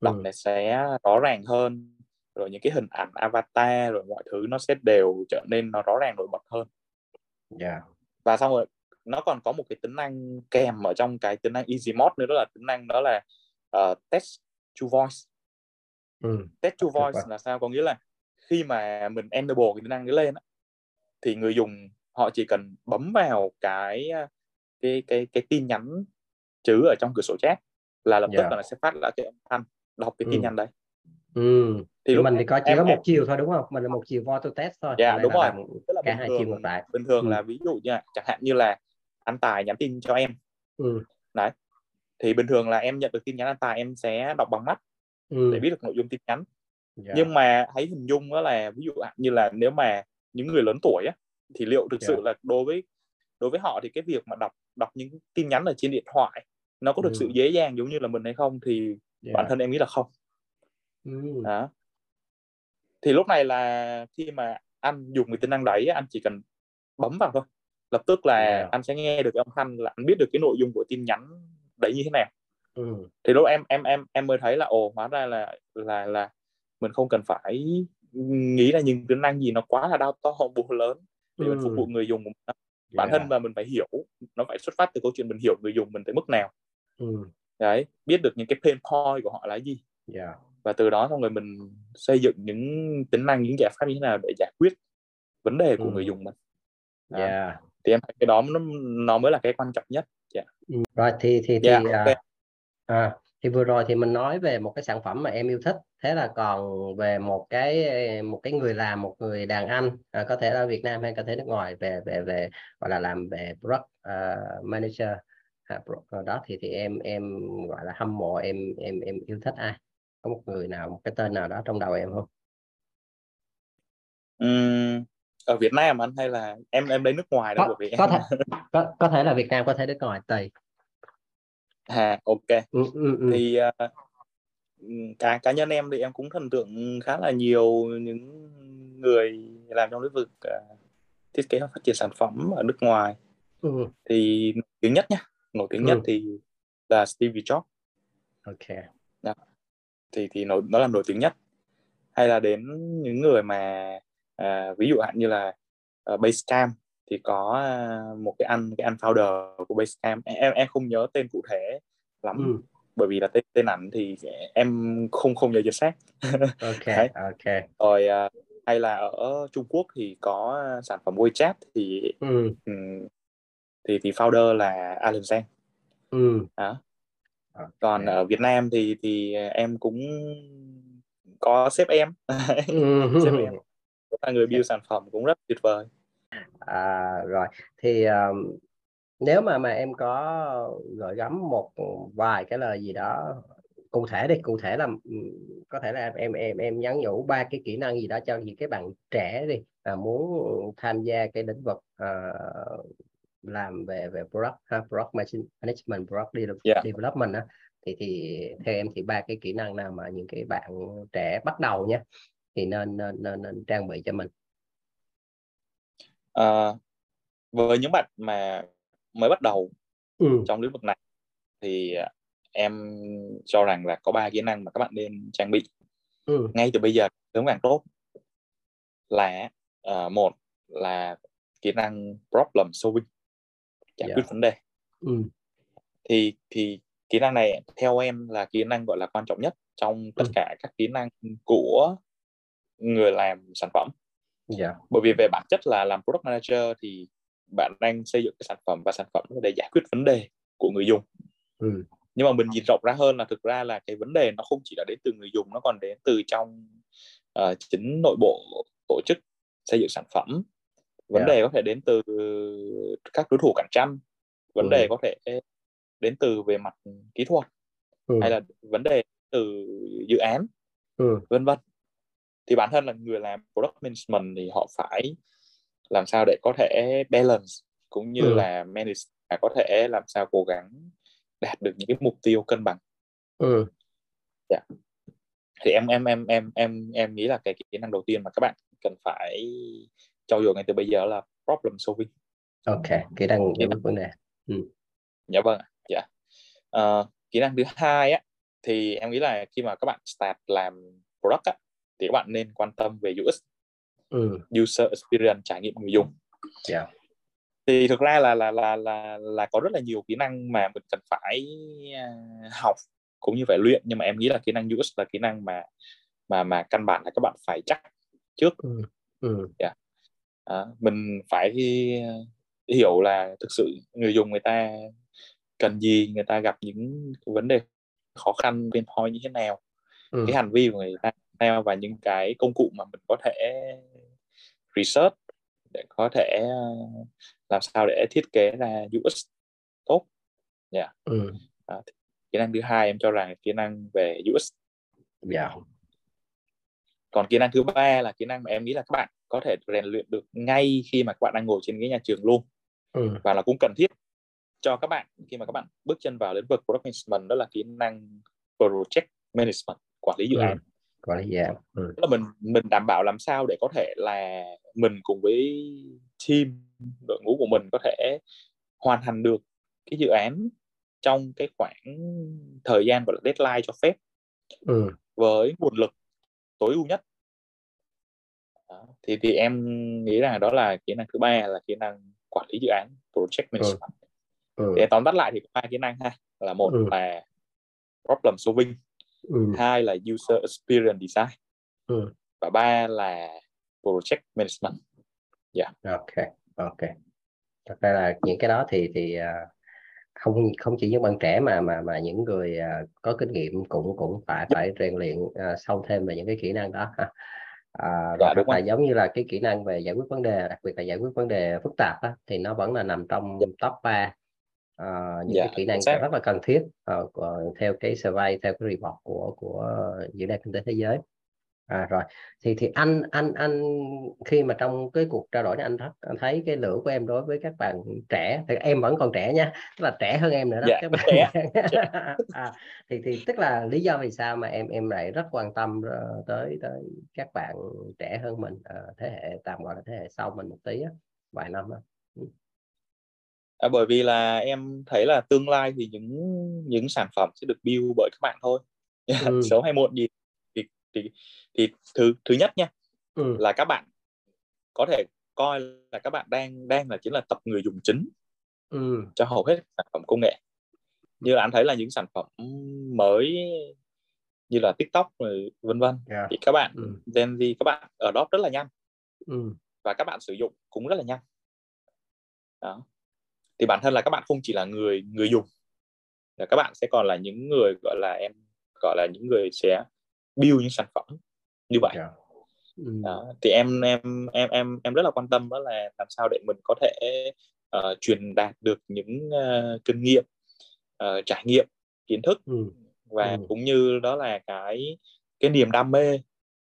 đọc ừ. này sẽ rõ ràng hơn rồi những cái hình ảnh avatar rồi mọi thứ nó sẽ đều trở nên nó rõ ràng nổi bật hơn yeah. Dạ. và xong rồi nó còn có một cái tính năng kèm ở trong cái tính năng easy mode nữa đó là tính năng đó là uh, text to voice ừ. text to voice là sao có nghĩa là khi mà mình enable cái tính năng ấy lên thì người dùng họ chỉ cần bấm vào cái cái cái cái tin nhắn chữ ở trong cửa sổ chat là lập yeah. tức dạ. là nó sẽ phát ra cái âm thanh đọc cái tin ừ. nhắn đấy ừ. thì lúc mình thì có chỉ có một chiều thôi đúng không mình là một chiều voice to test thôi dạ yeah, đúng rồi tức là cả hai chiều ngược lại bình thường ừ. là ví dụ như chẳng hạn như là anh tài nhắn tin cho em ừ. đấy thì bình thường là em nhận được tin nhắn anh tài em sẽ đọc bằng mắt ừ. để biết được nội dung tin nhắn yeah. Dạ. nhưng mà hãy hình dung đó là ví dụ như là nếu mà những người lớn tuổi á thì liệu thực yeah. sự dạ. là đối với đối với họ thì cái việc mà đọc đọc những tin nhắn ở trên điện thoại nó có thực ừ. sự dễ dàng giống như là mình hay không thì yeah. Dạ. bản thân em nghĩ là không ừ. đó thì lúc này là khi mà anh dùng cái tính năng đấy anh chỉ cần bấm vào thôi lập tức là yeah. anh sẽ nghe được cái âm thanh là anh biết được cái nội dung của tin nhắn đấy như thế nào ừ. thì lúc em em em em mới thấy là ồ hóa ra là là là mình không cần phải nghĩ là những tính năng gì nó quá là đau to bù lớn để ừ. mình phục vụ người dùng của mình bản yeah. thân mà mình phải hiểu nó phải xuất phát từ câu chuyện mình hiểu người dùng mình tới mức nào ừ. đấy biết được những cái pain point của họ là gì yeah. và từ đó xong rồi mình xây dựng những tính năng những giải pháp như thế nào để giải quyết vấn đề của ừ. người dùng mình yeah. thì em thấy cái đó nó nó mới là cái quan trọng nhất yeah. ừ. rồi thì thì thì yeah, okay. à, à, thì vừa rồi thì mình nói về một cái sản phẩm mà em yêu thích. Thế là còn về một cái một cái người làm một người đàn anh à, có thể là Việt Nam hay có thể nước ngoài về về về gọi là làm về product uh, manager à, đó thì thì em em gọi là hâm mộ em em em yêu thích ai? Có một người nào một cái tên nào đó trong đầu em không? Uhm, ở Việt Nam anh? Hay là em em đến nước ngoài đâu có, bởi vì có thể có, có thể là Việt Nam có thể nước ngoài tùy à ok ừ, ừ, ừ. thì uh, cá cá nhân em thì em cũng thần tượng khá là nhiều những người làm trong lĩnh vực uh, thiết kế và phát triển sản phẩm ở nước ngoài ừ. thì nổi tiếng nhất nhá nổi tiếng ừ. nhất thì là Steve Jobs ok đó. thì thì nó nó là nổi tiếng nhất hay là đến những người mà uh, ví dụ hạn như là uh, Basecamp thì có uh, một cái anh cái anh founder của Basecamp. Em em không nhớ tên cụ thể lắm ừ. bởi vì là tên tên ảnh thì em không không nhớ chính xác. Ok ok. Rồi uh, hay là ở Trung Quốc thì có sản phẩm WeChat thì ừ. um, thì thì founder là Alan Zhang. Ừ. đó. Okay. còn ở Việt Nam thì thì em cũng có sếp em. Ừ. sếp em. Là người build sản phẩm cũng rất tuyệt vời à, rồi. Thì um, nếu mà mà em có gửi gắm một vài cái lời gì đó cụ thể đi cụ thể là có thể là em em em nhắn nhủ ba cái kỹ năng gì đó cho những cái bạn trẻ đi à, muốn tham gia cái lĩnh vực uh, làm về về product ha, product management product yeah. development á. Thì thì theo em thì ba cái kỹ năng nào mà những cái bạn trẻ bắt đầu nhé thì nên nên nên, nên trang bị cho mình uh, với những bạn mà mới bắt đầu ừ. trong lĩnh vực này thì à, em cho rằng là có ba kỹ năng mà các bạn nên trang bị ừ. ngay từ bây giờ sớm càng tốt là uh, một là kỹ năng problem solving giải yeah. quyết vấn đề ừ. thì thì kỹ năng này theo em là kỹ năng gọi là quan trọng nhất trong tất ừ. cả các kỹ năng của người làm sản phẩm yeah. bởi vì về bản chất là làm product manager thì bạn đang xây dựng cái sản phẩm và sản phẩm để giải quyết vấn đề của người dùng ừ. nhưng mà mình nhìn rộng ra hơn là thực ra là cái vấn đề nó không chỉ là đến từ người dùng nó còn đến từ trong uh, chính nội bộ tổ chức xây dựng sản phẩm vấn yeah. đề có thể đến từ các đối thủ cạnh tranh vấn ừ. đề có thể đến từ về mặt kỹ thuật ừ. hay là vấn đề từ dự án ừ. vân vân thì bản thân là người làm product management thì họ phải làm sao để có thể balance cũng như ừ. là manage có thể làm sao cố gắng đạt được những cái mục tiêu cân bằng ừ. yeah. Dạ. thì em em em em em em nghĩ là cái kỹ năng đầu tiên mà các bạn cần phải trau dồi ngay từ bây giờ là problem solving ok kỹ năng giải quyết vấn đề ừ. dạ vâng dạ uh, kỹ năng thứ hai á thì em nghĩ là khi mà các bạn start làm product á, thì các bạn nên quan tâm về UX ừ. user experience trải nghiệm người dùng yeah. thì thực ra là là là là là có rất là nhiều kỹ năng mà mình cần phải à, học cũng như phải luyện nhưng mà em nghĩ là kỹ năng UX là kỹ năng mà mà mà căn bản là các bạn phải chắc trước ừ. Ừ. Yeah. À, mình phải hiểu là thực sự người dùng người ta cần gì người ta gặp những vấn đề khó khăn bên point như thế nào ừ. cái hành vi của người ta theo và những cái công cụ mà mình có thể research để có thể làm sao để thiết kế ra UX tốt. Yeah. Ừ. À, kỹ năng thứ hai em cho rằng kỹ năng về UX. Yeah. Còn kỹ năng thứ ba là kỹ năng mà em nghĩ là các bạn có thể rèn luyện được ngay khi mà các bạn đang ngồi trên ghế nhà trường luôn. Ừ. Và là cũng cần thiết cho các bạn khi mà các bạn bước chân vào lĩnh vực product management đó là kỹ năng project management quản lý dự ừ. Quản lý án ừ. là mình mình đảm bảo làm sao để có thể là mình cùng với team đội ngũ của mình có thể hoàn thành được cái dự án trong cái khoảng thời gian gọi là deadline cho phép ừ. với nguồn lực tối ưu nhất đó. thì thì em nghĩ rằng đó là kỹ năng thứ ba là kỹ năng quản lý dự án project management ừ ừ. để tóm tắt lại thì có hai kỹ năng ha là một ừ. là problem solving ừ. hai là user experience design ừ. và ba là project management yeah. ok ok thật ra là những cái đó thì thì uh, không không chỉ những bạn trẻ mà mà mà những người uh, có kinh nghiệm cũng cũng phải phải rèn luyện uh, sâu thêm về những cái kỹ năng đó ha à, dạ, hoặc là giống như là cái kỹ năng về giải quyết vấn đề đặc biệt là giải quyết vấn đề phức tạp á, thì nó vẫn là nằm trong dạ. top 3 uh, những dạ, cái kỹ năng rất là cần thiết uh, theo cái survey theo cái report của của diễn đàn kinh tế thế giới. À rồi. Thì thì anh anh anh khi mà trong cái cuộc trao đổi này anh, anh thấy cái lửa của em đối với các bạn trẻ thì em vẫn còn trẻ nha tức là trẻ hơn em nữa đó dạ, các bạn trẻ. à, thì thì tức là lý do vì sao mà em em lại rất quan tâm tới tới các bạn trẻ hơn mình uh, thế hệ tạm gọi là thế hệ sau mình một tí á, vài năm đó. À, bởi vì là em thấy là tương lai thì những những sản phẩm sẽ được build bởi các bạn thôi ừ. sớm hay muộn gì thì thì thì thứ thứ nhất nha ừ. là các bạn có thể coi là các bạn đang đang là chính là tập người dùng chính ừ. cho hầu hết sản phẩm công nghệ như là anh thấy là những sản phẩm mới như là tiktok rồi vân vân yeah. thì các bạn ừ. Gen Z các bạn ở đó rất là nhanh ừ. và các bạn sử dụng cũng rất là nhanh đó thì bản thân là các bạn không chỉ là người người dùng là các bạn sẽ còn là những người gọi là em gọi là những người sẽ build những sản phẩm như vậy yeah. Dạ. ừ. đó. thì em em em em em rất là quan tâm đó là làm sao để mình có thể uh, truyền đạt được những uh, kinh nghiệm uh, trải nghiệm kiến thức ừ. và ừ. cũng như đó là cái cái niềm đam mê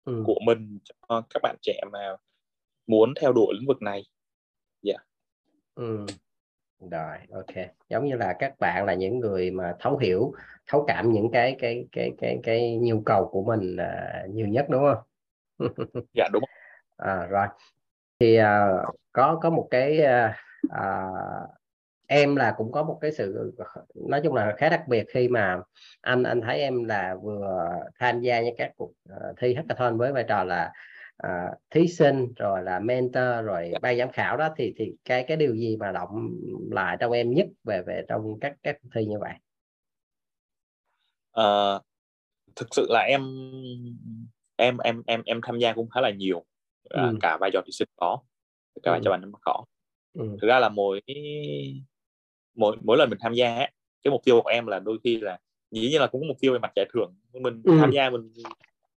ừ. của mình cho các bạn trẻ mà muốn theo đuổi lĩnh vực này dạ yeah. ừ rồi ok. Giống như là các bạn là những người mà thấu hiểu thấu cảm những cái cái cái cái cái nhu cầu của mình uh, nhiều nhất đúng không? Dạ đúng. À, rồi. Thì uh, có có một cái uh, uh, em là cũng có một cái sự nói chung là khá đặc biệt khi mà anh anh thấy em là vừa tham gia những các cuộc thi hackathon với vai trò là à, thí sinh rồi là mentor rồi ban giám khảo đó thì thì cái cái điều gì mà động lại trong em nhất về về trong các các thi như vậy à, thực sự là em em em em em tham gia cũng khá là nhiều ừ. cả vai trò thí sinh có cả vai trò ban giám khảo ừ. thực ra là mỗi mỗi mỗi lần mình tham gia cái mục tiêu của em là đôi khi là dĩ nhiên là cũng có mục tiêu về mặt giải thưởng mình ừ. tham gia mình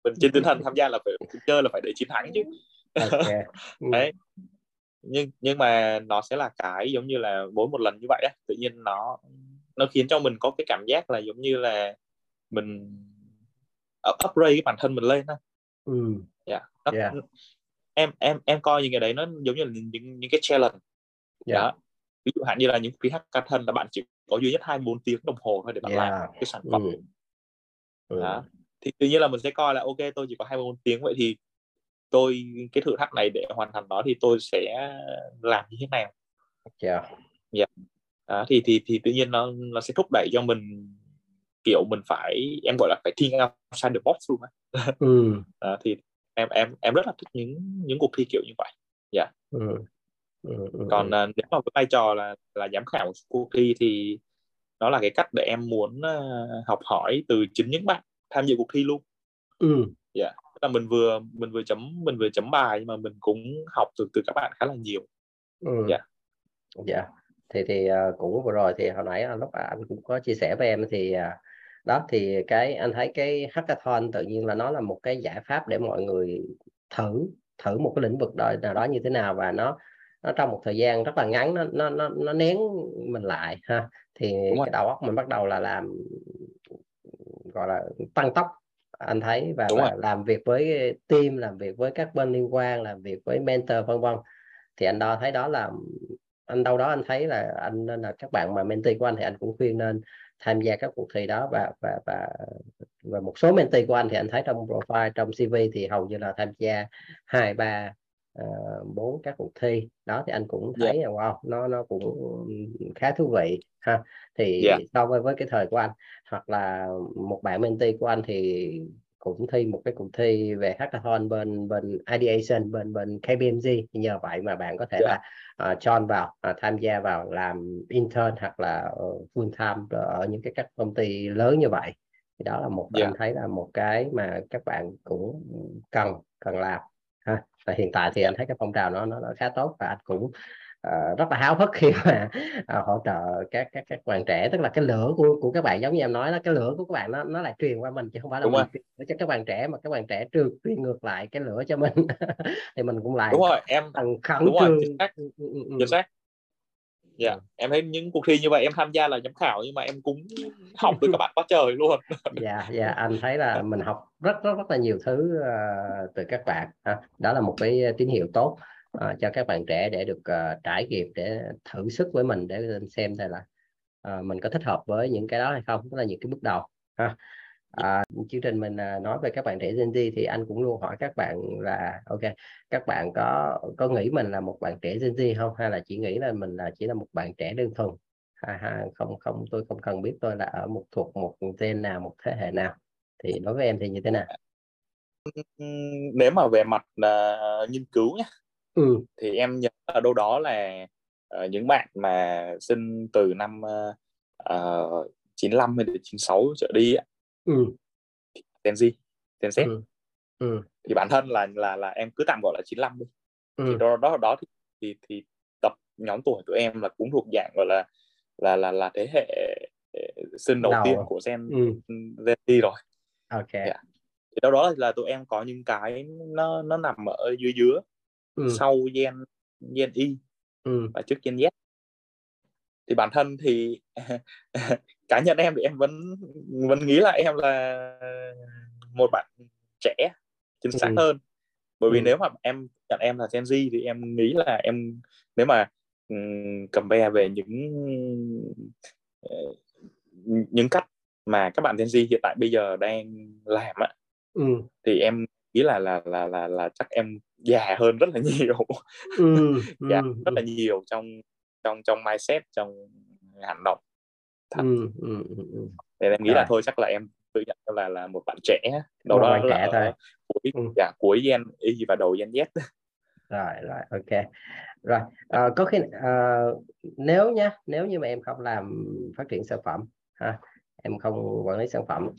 mình trên tinh thần tham gia là phải chơi là phải để chiến thắng chứ okay. Ừ. đấy nhưng nhưng mà nó sẽ là cái giống như là mỗi một lần như vậy á tự nhiên nó nó khiến cho mình có cái cảm giác là giống như là mình upgrade cái bản thân mình lên á ừ. yeah. Nó, yeah. em em em coi những cái đấy nó giống như là những những, cái challenge yeah. đó ví dụ hạn như là những cái hackathon là bạn chỉ có duy nhất 24 tiếng đồng hồ thôi để bạn yeah. làm cái sản phẩm ừ. Ừ. Đó thì tự nhiên là mình sẽ coi là ok tôi chỉ có 24 tiếng vậy thì tôi cái thử thách này để hoàn thành đó thì tôi sẽ làm như thế nào yeah. Yeah. Đó, thì thì thì tự nhiên nó nó sẽ thúc đẩy cho mình kiểu mình phải em gọi là phải think outside the box luôn á ừ. đó, thì em em em rất là thích những những cuộc thi kiểu như vậy dạ yeah. ừ. Ừ, ừ, còn ừ. nếu mà với vai trò là là giám khảo cuộc thi thì nó là cái cách để em muốn uh, học hỏi từ chính những bạn tham dự cuộc thi luôn ừ dạ yeah. là mình vừa mình vừa chấm mình vừa chấm bài nhưng mà mình cũng học từ từ các bạn khá là nhiều ừ. dạ yeah. dạ thì thì uh, cũng vừa rồi thì hồi nãy lúc anh cũng có chia sẻ với em thì đó thì cái anh thấy cái hackathon tự nhiên là nó là một cái giải pháp để mọi người thử thử một cái lĩnh vực đó nào đó như thế nào và nó nó trong một thời gian rất là ngắn nó nó nó, nó nén mình lại ha thì cái đầu óc mình bắt đầu là làm gọi là tăng tốc anh thấy và, và làm việc với team làm việc với các bên liên quan làm việc với mentor vân vân. Thì anh đo thấy đó là anh đâu đó anh thấy là anh nên là các bạn mà mentee của anh thì anh cũng khuyên nên tham gia các cuộc thi đó. Và và và và một số mentee của anh thì anh thấy trong profile trong CV thì hầu như là tham gia hai ba bốn uh, các cuộc thi đó thì anh cũng thấy yeah. wow nó nó cũng khá thú vị ha thì yeah. so với với cái thời của anh hoặc là một bạn mentee của anh thì cũng thi một cái cuộc thi về hackathon bên bên ideation bên bên KPMG nhờ vậy mà bạn có thể yeah. là uh, join vào uh, tham gia vào làm intern hoặc là uh, full time ở những cái các công ty lớn như vậy thì đó là một yeah. anh thấy là một cái mà các bạn cũng cần cần làm ha và hiện tại thì anh thấy cái phong trào nó nó, nó khá tốt và anh cũng uh, rất là háo hức khi mà uh, hỗ trợ các các các bạn trẻ. Tức là cái lửa của của các bạn giống như em nói đó cái lửa của các bạn nó nó lại truyền qua mình chứ không phải là mình truyền cho các bạn trẻ mà các bạn trẻ truyền truyền ngược lại cái lửa cho mình. Thì mình cũng lại đúng rồi em khẩn đúng rồi chính xác. Ừ, ừ, ừ, chính xác dạ. Yeah. em thấy những cuộc thi như vậy em tham gia là giám khảo nhưng mà em cũng học được các bạn quá trời luôn. Dạ dạ anh thấy là mình học rất rất rất là nhiều thứ uh, từ các bạn ha. đó là một cái tín hiệu tốt uh, cho các bạn trẻ để được uh, trải nghiệm để thử sức với mình để xem là uh, mình có thích hợp với những cái đó hay không. Đó là những cái bước đầu ha à, chương trình mình à, nói về các bạn trẻ Gen Z thì anh cũng luôn hỏi các bạn là ok các bạn có có nghĩ mình là một bạn trẻ Gen Z không? Hay là chỉ nghĩ là mình là chỉ là một bạn trẻ đơn thuần? Ha, ha, không không tôi không cần biết tôi là ở một thuộc một gen nào một thế hệ nào. Thì đối với em thì như thế nào? Nếu mà về mặt uh, nghiên cứu nhé ừ. thì em nhớ ở đâu đó là uh, những bạn mà sinh từ năm uh, 95 hay 96 trở đi ừ. Gen Z Gen Z ừ. Ừ. thì bản thân là là là em cứ tạm gọi là 95 đi ừ. thì đó đó đó thì, thì thì tập nhóm tuổi tụi em là cũng thuộc dạng gọi là là là là thế hệ sinh đầu, đầu tiên của Gen ừ. Gen Z rồi ok yeah. Dạ. thì đâu đó là tụi em có những cái nó nó nằm ở dưới dưới ừ. sau Gen Gen Y ừ. và trước Gen Z thì bản thân thì cá nhân em thì em vẫn vẫn nghĩ là em là một bạn trẻ chính xác ừ. hơn bởi vì ừ. nếu mà em nhận em là Gen Z thì em nghĩ là em nếu mà um, compare về những uh, những cách mà các bạn Gen Z hiện tại bây giờ đang làm á ừ. thì em nghĩ là là là là là chắc em già hơn rất là nhiều ừ. già ừ. rất là nhiều trong trong trong mindset trong hành động ừ, ừ, ừ. ừ. nên em nghĩ Rồi. là thôi chắc là em tự nhận là là một bạn trẻ đâu đó là trẻ thôi. cuối ừ. dạ, cuối gen y và đầu gen z rồi rồi ok rồi à, có khi à, nếu nhá nếu như mà em không làm phát triển sản phẩm ha em không quản lý sản phẩm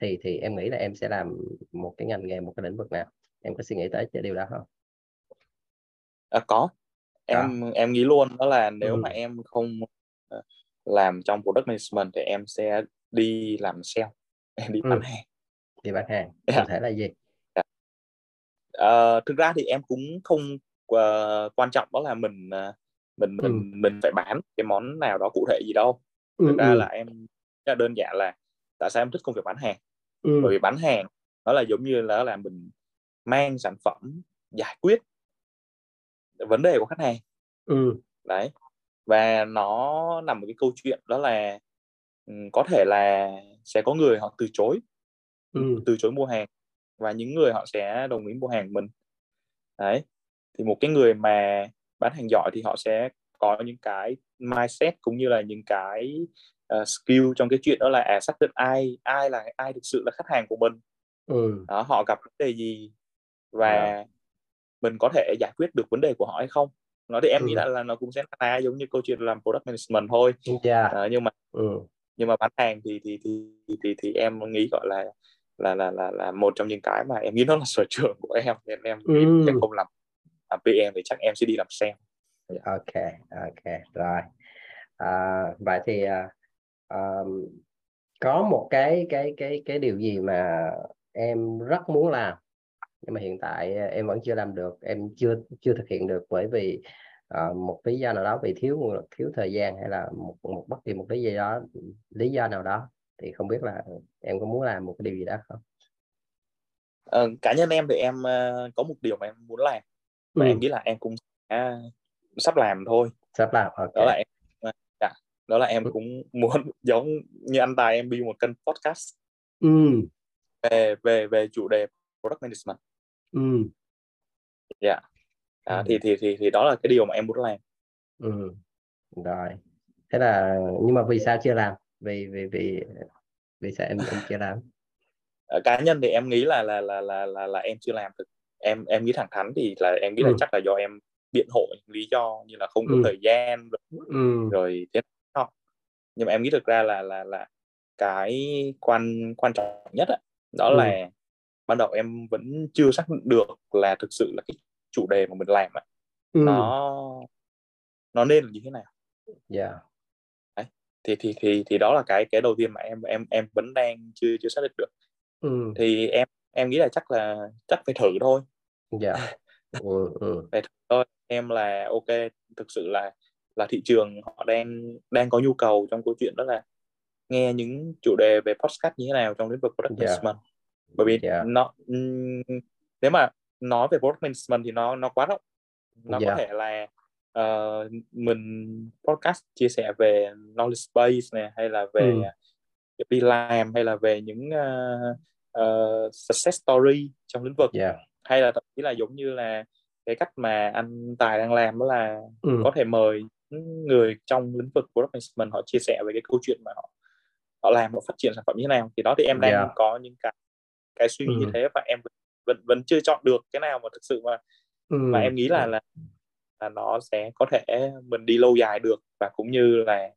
thì thì em nghĩ là em sẽ làm một cái ngành nghề một cái lĩnh vực nào em có suy nghĩ tới cái điều đó không à, có em à. em nghĩ luôn đó là nếu ừ. mà em không ờ, làm trong product management thì em sẽ đi làm sale em đi bán ừ. hàng đi bán hàng có yeah. thể là gì uh, thực ra thì em cũng không uh, quan trọng đó là mình uh, mình ừ. mình mình phải bán cái món nào đó cụ thể gì đâu thực ừ, ra ừ. là em rất là đơn giản là tại sao em thích công việc bán hàng ừ. bởi vì bán hàng nó là giống như là là mình mang sản phẩm giải quyết vấn đề của khách hàng ừ. đấy và nó nằm một cái câu chuyện đó là có thể là sẽ có người họ từ chối ừ. từ chối mua hàng và những người họ sẽ đồng ý mua hàng mình đấy thì một cái người mà bán hàng giỏi thì họ sẽ có những cái mindset cũng như là những cái uh, skill trong cái chuyện đó là à, xác định ai ai là ai thực sự là khách hàng của mình ừ. đó, họ gặp vấn đề gì và yeah. mình có thể giải quyết được vấn đề của họ hay không nó thì em ừ. nghĩ là, là nó cũng sẽ là giống như câu chuyện làm product management thôi yeah. à, nhưng mà ừ. nhưng mà bán hàng thì thì thì thì thì, thì em nghĩ gọi là là là là là một trong những cái mà em nghĩ nó là sở trường của em nên em ừ. em không làm làm PM thì chắc em sẽ đi làm sale yeah. ok ok rồi à, vậy thì uh, um, có một cái cái cái cái điều gì mà em rất muốn làm nhưng mà hiện tại em vẫn chưa làm được em chưa chưa thực hiện được bởi vì uh, một lý do nào đó vì thiếu thiếu thời gian hay là một một bất kỳ một lý do đó lý do nào đó thì không biết là em có muốn làm một cái điều gì đó không ờ, cá nhân em thì em uh, có một điều mà em muốn làm và ừ. em nghĩ là em cũng sẽ sắp làm thôi sắp làm okay. đó là em ờ, dạ, đó là em ừ. cũng muốn giống như anh tài em đi một kênh podcast ừ. về về về chủ đề product management ừ. dạ yeah. à, ừ. thì thì thì thì đó là cái điều mà em muốn làm ừ. rồi thế là nhưng mà vì sao chưa làm vì vì vì vì sao em em chưa làm ở cá nhân thì em nghĩ là là là là là, là em chưa làm được em em nghĩ thẳng thắn thì là em nghĩ ừ. là chắc là do em biện hộ những lý do như là không có ừ. thời gian rồi, ừ. rồi thế đó nhưng mà em nghĩ được ra là là là cái quan quan trọng nhất đó, đó ừ. là ban đầu em vẫn chưa xác định được là thực sự là cái chủ đề mà mình làm ấy, ừ. nó nó nên là như thế nào yeah. Đấy. thì thì thì thì đó là cái cái đầu tiên mà em em em vẫn đang chưa chưa xác định được ừ. thì em em nghĩ là chắc là chắc phải thử thôi dạ yeah. ừ, ừ. phải thử thôi em là ok thực sự là là thị trường họ đang đang có nhu cầu trong câu chuyện đó là nghe những chủ đề về podcast như thế nào trong lĩnh vực product yeah. management bởi vì yeah. nó nếu mà nói về product management thì nó nó quá rộng nó yeah. có thể là uh, mình podcast chia sẻ về knowledge base này hay là về ừ. đi làm hay là về những uh, uh, success story trong lĩnh vực yeah. hay là thậm chí là giống như là cái cách mà anh Tài đang làm đó là ừ. có thể mời người trong lĩnh vực product management họ chia sẻ về cái câu chuyện mà họ họ làm họ phát triển sản phẩm như thế nào thì đó thì em đang yeah. có những cái cái suy nghĩ ừ. như thế và em vẫn vẫn chưa chọn được cái nào mà thực sự mà ừ. mà em nghĩ là là là nó sẽ có thể mình đi lâu dài được và cũng như là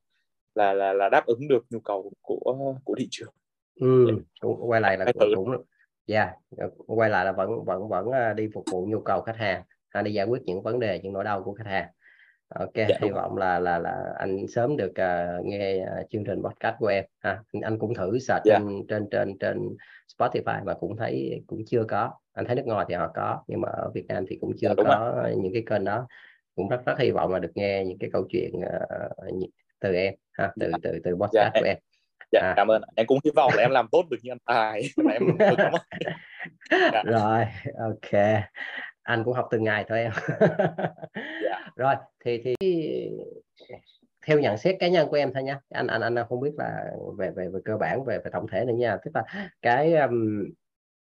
là là là đáp ứng được nhu cầu của của thị trường ừ. quay lại là cũng, cũng dạ yeah. quay lại là vẫn vẫn vẫn à, đi phục vụ nhu cầu khách hàng hay đi giải quyết những vấn đề những nỗi đau của khách hàng ok dạ, hy vọng là là là anh sớm được uh, nghe uh, chương trình podcast của em ha anh cũng thử search dạ. trên trên trên trên Spotify mà cũng thấy cũng chưa có anh thấy nước ngoài thì họ có nhưng mà ở Việt Nam thì cũng chưa dạ, có rồi. những cái kênh đó cũng rất rất hy vọng là được nghe những cái câu chuyện uh, từ em ha từ dạ. từ từ podcast dạ, của em dạ à. cảm ơn em cũng hy vọng là em làm tốt được như anh tài em dạ. rồi ok anh cũng học từng ngày thôi em dạ. rồi thì thì theo nhận xét cá nhân của em thôi nha anh anh anh không biết là về về về cơ bản về về tổng thể này nha tức là cái um,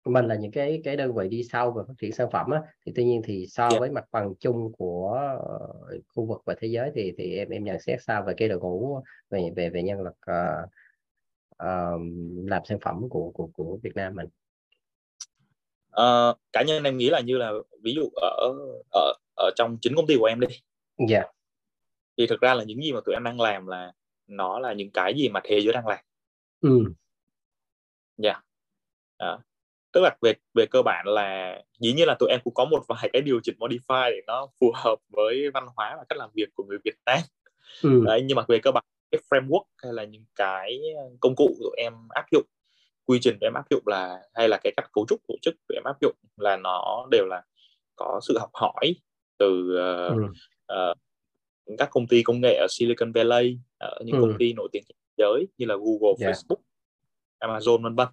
mình là những cái cái đơn vị đi sau về phát triển sản phẩm á, thì tuy nhiên thì so yeah. Dạ. với mặt bằng chung của uh, khu vực và thế giới thì thì em em nhận xét sao về cái đội ngũ về về về nhân lực uh, uh, làm sản phẩm của của của Việt Nam mình uh, cá nhân em nghĩ là như là ví dụ ở ở ở trong chính công ty của em đi dạ yeah. thì thực ra là những gì mà tụi em đang làm là nó là những cái gì mà thế giới đang làm ừ dạ yeah. à, tức là về về cơ bản là dĩ nhiên là tụi em cũng có một vài cái điều chỉnh modify để nó phù hợp với văn hóa và cách làm việc của người Việt Nam ừ. đấy nhưng mà về cơ bản cái framework hay là những cái công cụ tụi em áp dụng quy trình em áp dụng là hay là cái cách cấu trúc tổ chức của em áp dụng là nó đều là có sự học hỏi từ uh, ừ. uh, các công ty công nghệ ở Silicon Valley ở những ừ. công ty nổi tiếng thế giới như là Google, yeah. Facebook, Amazon vân vân.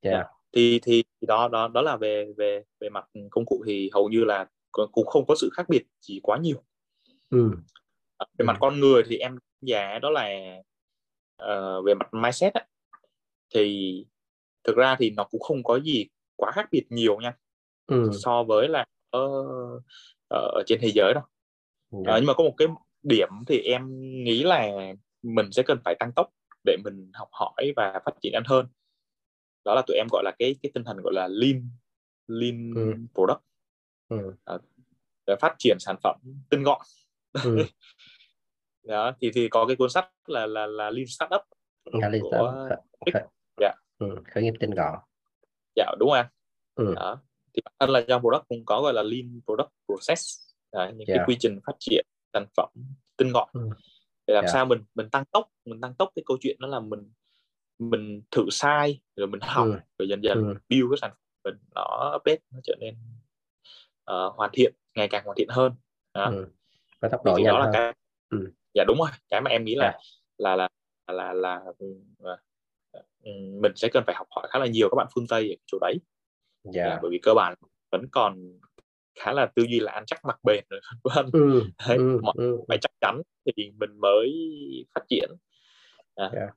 Yeah. Thì thì đó đó đó là về về về mặt công cụ thì hầu như là cũng không có sự khác biệt chỉ quá nhiều. Ừ. Về ừ. mặt con người thì em giả đó là uh, về mặt mindset á, thì thực ra thì nó cũng không có gì quá khác biệt nhiều nha ừ. so với là ở, ở trên thế giới đâu ừ. à, nhưng mà có một cái điểm thì em nghĩ là mình sẽ cần phải tăng tốc để mình học hỏi và phát triển nhanh hơn đó là tụi em gọi là cái cái tinh thần gọi là lean lean ừ. product ừ. À, để phát triển sản phẩm tinh gọn ừ. đó thì thì có cái cuốn sách là là là lean startup lean của dạ ừ, khởi nghiệp tinh gọn dạ đúng không ừ. đó thì bản thân là trong product cũng có gọi là lean product process Đấy, những yeah. cái dạ. quy trình phát triển sản phẩm tinh gọn ừ. để làm yeah. Dạ. sao mình mình tăng tốc mình tăng tốc cái câu chuyện đó là mình mình thử sai rồi mình học ừ. rồi dần dần ừ. build cái sản phẩm mình nó update nó trở nên uh, hoàn thiện ngày càng hoàn thiện hơn đó. Ừ. Có tốc độ nhanh đó hơn. là cái ừ. dạ đúng rồi cái mà em nghĩ là yeah. là là là là, là uh, mình sẽ cần phải học hỏi khá là nhiều các bạn phương tây ở chỗ đấy yeah. Dạ, bởi vì cơ bản vẫn còn khá là tư duy là ăn chắc mặc bền rồi vân ừ, đấy, ừ, mọi ừ. phải chắc chắn thì mình mới phát triển à. yeah.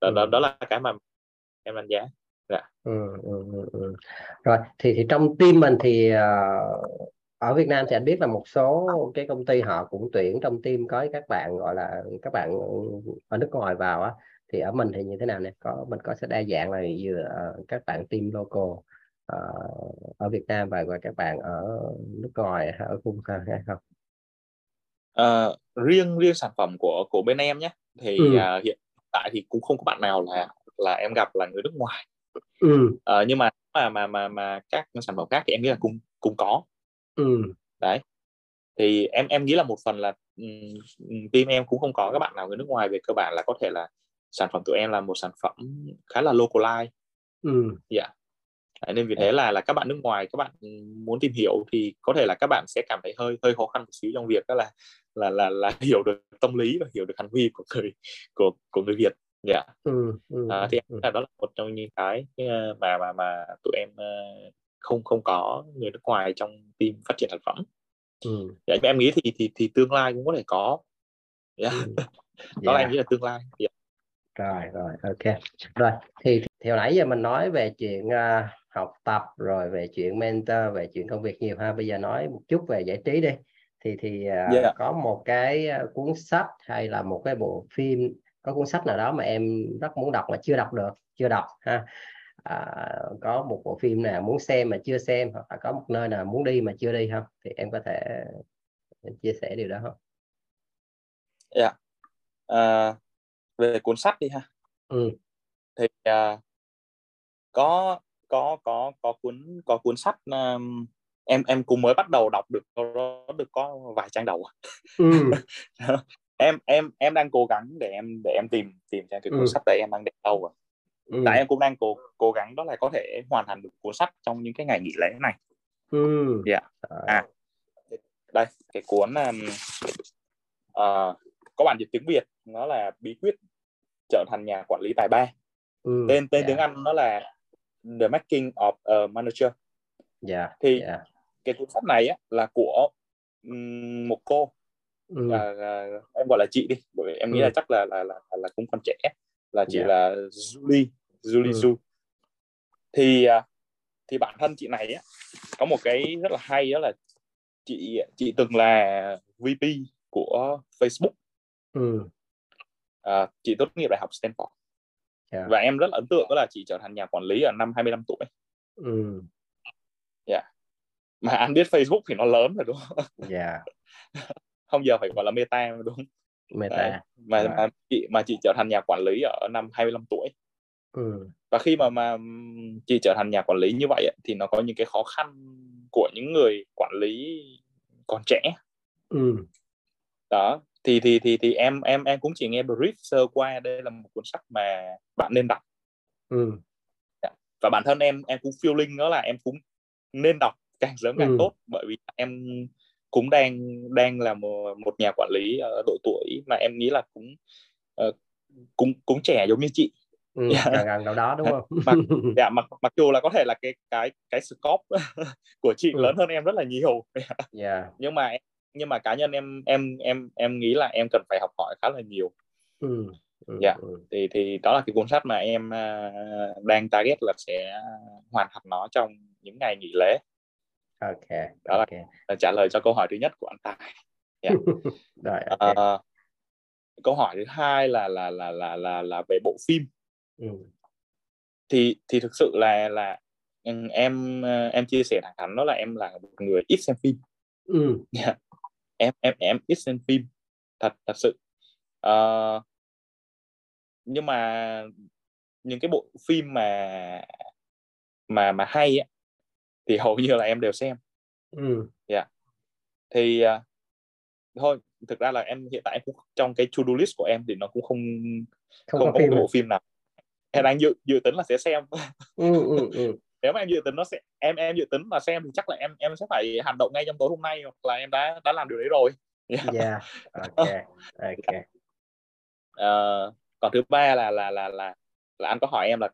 đó, ừ. đó đó là cái mà em đánh giá dạ. ừ, ừ, ừ, ừ. rồi thì thì trong team mình thì uh, ở Việt Nam thì anh biết là một số cái công ty họ cũng tuyển trong team có các bạn gọi là các bạn ở nước ngoài vào á thì ở mình thì như thế nào nè có mình có sẽ đa dạng là vừa uh, các bạn team local uh, ở Việt Nam và, và các bạn ở nước ngoài ở khu vực hay không? Uh, riêng riêng sản phẩm của của bên em nhé thì ừ. uh, hiện tại thì cũng không có bạn nào là là em gặp là người nước ngoài ừ. uh, nhưng mà mà mà mà mà các sản phẩm khác thì em nghĩ là cũng cũng có ừ. đấy thì em em nghĩ là một phần là um, team em cũng không có các bạn nào người nước ngoài về cơ bản là có thể là sản phẩm tụi em là một sản phẩm khá là localize ừ. yeah. Đấy, nên vì thế là là các bạn nước ngoài các bạn muốn tìm hiểu thì có thể là các bạn sẽ cảm thấy hơi hơi khó khăn một xíu trong việc đó là là là là hiểu được tâm lý và hiểu được hành vi của người của của người Việt dạ yeah. ừ, ừ, à, thì ừ. đó là một trong những cái ờ, mà mà mà tụi em ờ, không không có người nước ngoài trong team phát triển sản phẩm ừ. dạ, em nghĩ thì thì thì tương lai cũng có thể có yeah. Dạ. ừ. đó yeah. là em nghĩ là tương lai yeah. Rồi rồi ok rồi thì, thì hồi nãy giờ mình nói về chuyện uh, học tập rồi về chuyện mentor về chuyện công việc nhiều ha bây giờ nói một chút về giải trí đi thì thì uh, yeah. Dạ. có một cái cuốn sách hay là một cái bộ phim có cuốn sách nào đó mà em rất muốn đọc mà chưa đọc được chưa đọc ha à, có một bộ phim nào muốn xem mà chưa xem hoặc là có một nơi nào muốn đi mà chưa đi không thì em có thể chia sẻ điều đó không? Dạ. Yeah. À, về cuốn sách đi ha. Ừ. Thì uh, có có có có cuốn có cuốn sách um, em em cũng mới bắt đầu đọc được nó được có vài trang đầu. Ừ. em em em đang cố gắng để em để em tìm tìm xem cái cuốn ừ. sách đấy em đang để đâu rồi ừ. tại em cũng đang cố cố gắng đó là có thể hoàn thành được cuốn sách trong những cái ngày nghỉ lễ này ừ. yeah. Dạ. à đây cái cuốn um, uh, có bản dịch tiếng việt nó là bí quyết trở thành nhà quản lý tài ba ừ. tên tên yeah. tiếng dạ. anh nó là The Making of a Manager yeah. Dạ, thì yeah. cái cuốn sách này á, là của um, một cô ừ. là, là, em gọi là chị đi bởi vì em nghĩ ừ. là chắc là là, là là cũng còn trẻ là chị yeah. là Julie Julie ừ. Zhu thì à, thì bản thân chị này á, có một cái rất là hay đó là chị chị từng là VP của Facebook ừ. à, chị tốt nghiệp đại học Stanford yeah. và em rất là ấn tượng đó là chị trở thành nhà quản lý ở năm 25 tuổi ừ. yeah. mà anh biết Facebook thì nó lớn rồi đúng không? Yeah. không giờ phải gọi là Meta đúng không? Meta. Đấy. Mà, à. mà chị mà chị trở thành nhà quản lý ở năm 25 tuổi. Ừ. Và khi mà mà chị trở thành nhà quản lý như vậy thì nó có những cái khó khăn của những người quản lý còn trẻ. Ừ. Đó, thì thì thì thì em em em cũng chỉ nghe brief sơ qua đây là một cuốn sách mà bạn nên đọc. Ừ. Dạ. Và bản thân em em cũng feeling đó là em cũng nên đọc càng sớm càng ừ. tốt bởi vì em cũng đang đang là một, một nhà quản lý ở độ tuổi mà em nghĩ là cũng uh, cũng cũng trẻ giống như chị ừ, yeah. Dạ. gần, gần đó đúng không mặc, dạ, mặc mặc dù là có thể là cái cái cái scope của chị ừ. lớn hơn em rất là nhiều yeah. Dạ. nhưng mà nhưng mà cá nhân em em em em nghĩ là em cần phải học hỏi khá là nhiều ừ. Ừ, dạ ừ. thì thì đó là cái cuốn sách mà em uh, đang target là sẽ hoàn thành nó trong những ngày nghỉ lễ ok đó okay. là trả lời cho câu hỏi thứ nhất của anh Tài yeah. Rồi, okay. uh, câu hỏi thứ hai là là là là là là về bộ phim ừ. thì thì thực sự là là em em chia sẻ thẳng thắn đó là em là một người ít xem phim ừ. yeah. Em em em ít xem phim thật thật sự uh, nhưng mà những cái bộ phim mà mà mà hay á thì hầu như là em đều xem ừ. yeah. thì uh, thôi thực ra là em hiện tại cũng trong cái to do list của em thì nó cũng không không, không có, có một bộ phim nào em đang dự dự tính là sẽ xem ừ, ừ, ừ. Nếu mà em dự tính nó sẽ em em dự tính mà xem thì chắc là em em sẽ phải hành động ngay trong tối hôm nay hoặc là em đã đã làm điều đấy rồi yeah, yeah. ok ok uh, còn thứ ba là là là là là anh có hỏi em là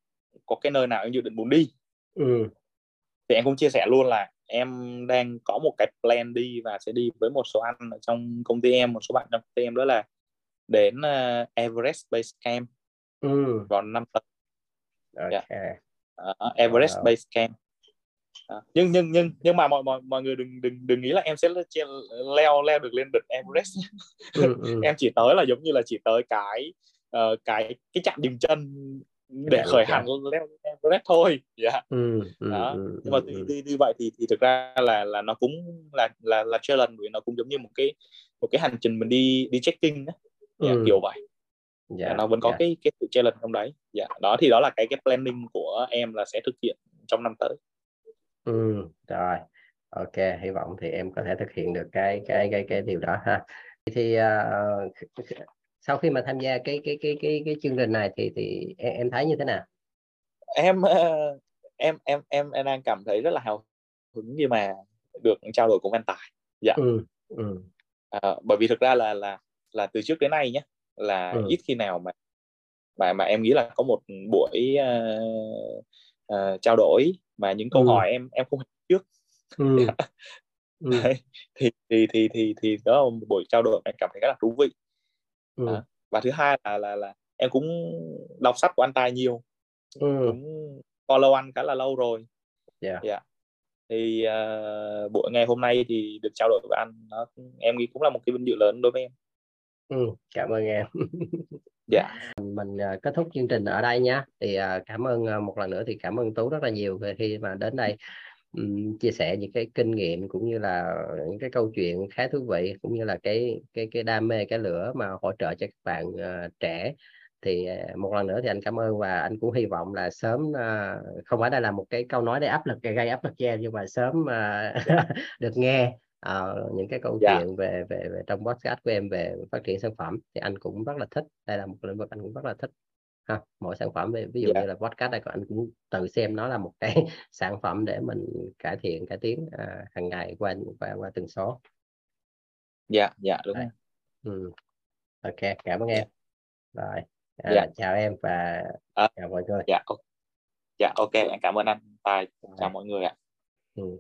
có cái nơi nào em dự định muốn đi ừ. thì em cũng chia sẻ luôn là em đang có một cái plan đi và sẽ đi với một số anh ở trong công ty em một số bạn trong công ty em đó là đến uh, Everest Base Camp ừ. vào năm tới okay. yeah. Uh, Everest wow. Base Camp. Uh, nhưng nhưng nhưng nhưng mà mọi mọi mọi người đừng đừng đừng nghĩ là em sẽ leo leo được lên đỉnh Everest. Ừ, ừ. em chỉ tới là giống như là chỉ tới cái uh, cái cái chạm dừng chân để khởi hành leo Everest thôi. Dạ. Yeah. ừ, ừ, đó. ừ, nhưng mà ừ, như, như, như vậy thì thì thực ra là là nó cũng là là là challenge vì nó cũng giống như một cái một cái hành trình mình đi đi trekking á. Yeah, ừ. kiểu vậy dạ, yeah, nó vẫn có yeah. cái cái sự challenge trong đấy. Dạ đó thì đó là cái cái planning của em là sẽ thực hiện trong năm tới. Ừ rồi. Ok hy vọng thì em có thể thực hiện được cái cái cái cái điều đó ha. Thì uh, sau khi mà tham gia cái cái cái cái cái chương trình này thì thì em, em thấy như thế nào? Em uh, em em em em đang cảm thấy rất là hào hứng khi mà được trao đổi cùng anh Tài. Dạ. Ừ, ừ. À, bởi vì thực ra là là là từ trước đến nay nhé là ừ. ít khi nào mà mà mà em nghĩ là có một buổi uh, uh, trao đổi mà những câu ừ. hỏi em em không hiểu trước ừ. ừ. thì thì thì thì thì đó là một buổi trao đổi em cảm thấy rất là thú vị ừ. à, và thứ hai là là là em cũng đọc sách của anh Tài nhiều ừ. cũng follow anh khá là lâu rồi yeah. Yeah. thì uh, buổi ngày hôm nay thì được trao đổi với anh nó em nghĩ cũng là một cái vinh dự lớn đối với em ừ, cảm ơn em. Dạ. Mình uh, kết thúc chương trình ở đây nhé thì uh, cảm ơn uh, một lần nữa thì cảm ơn tú rất là nhiều về khi mà đến đây um, chia sẻ những cái kinh nghiệm cũng như là những cái câu chuyện khá thú vị cũng như là cái cái cái đam mê cái lửa mà hỗ trợ cho các bạn uh, trẻ. Thì một lần nữa thì anh cảm ơn và anh cũng hy vọng là sớm uh, không phải đây là một cái câu nói để áp lực gây áp lực cho em nhưng mà sớm uh, được nghe uh, những cái câu yeah. Dạ. chuyện về, về về trong podcast của em về phát triển sản phẩm thì anh cũng rất là thích đây là một lĩnh vực anh cũng rất là thích ha mỗi sản phẩm ví dụ yeah. Dạ. như là podcast này anh cũng tự xem nó là một cái sản phẩm để mình cải thiện cải tiến uh, hàng ngày qua qua qua từng số dạ yeah, dạ yeah, đúng rồi ừ. ok cảm ơn em rồi à, yeah. chào em và à, chào mọi người dạ dạ ok em cảm ơn anh tài chào mọi người ạ ừ.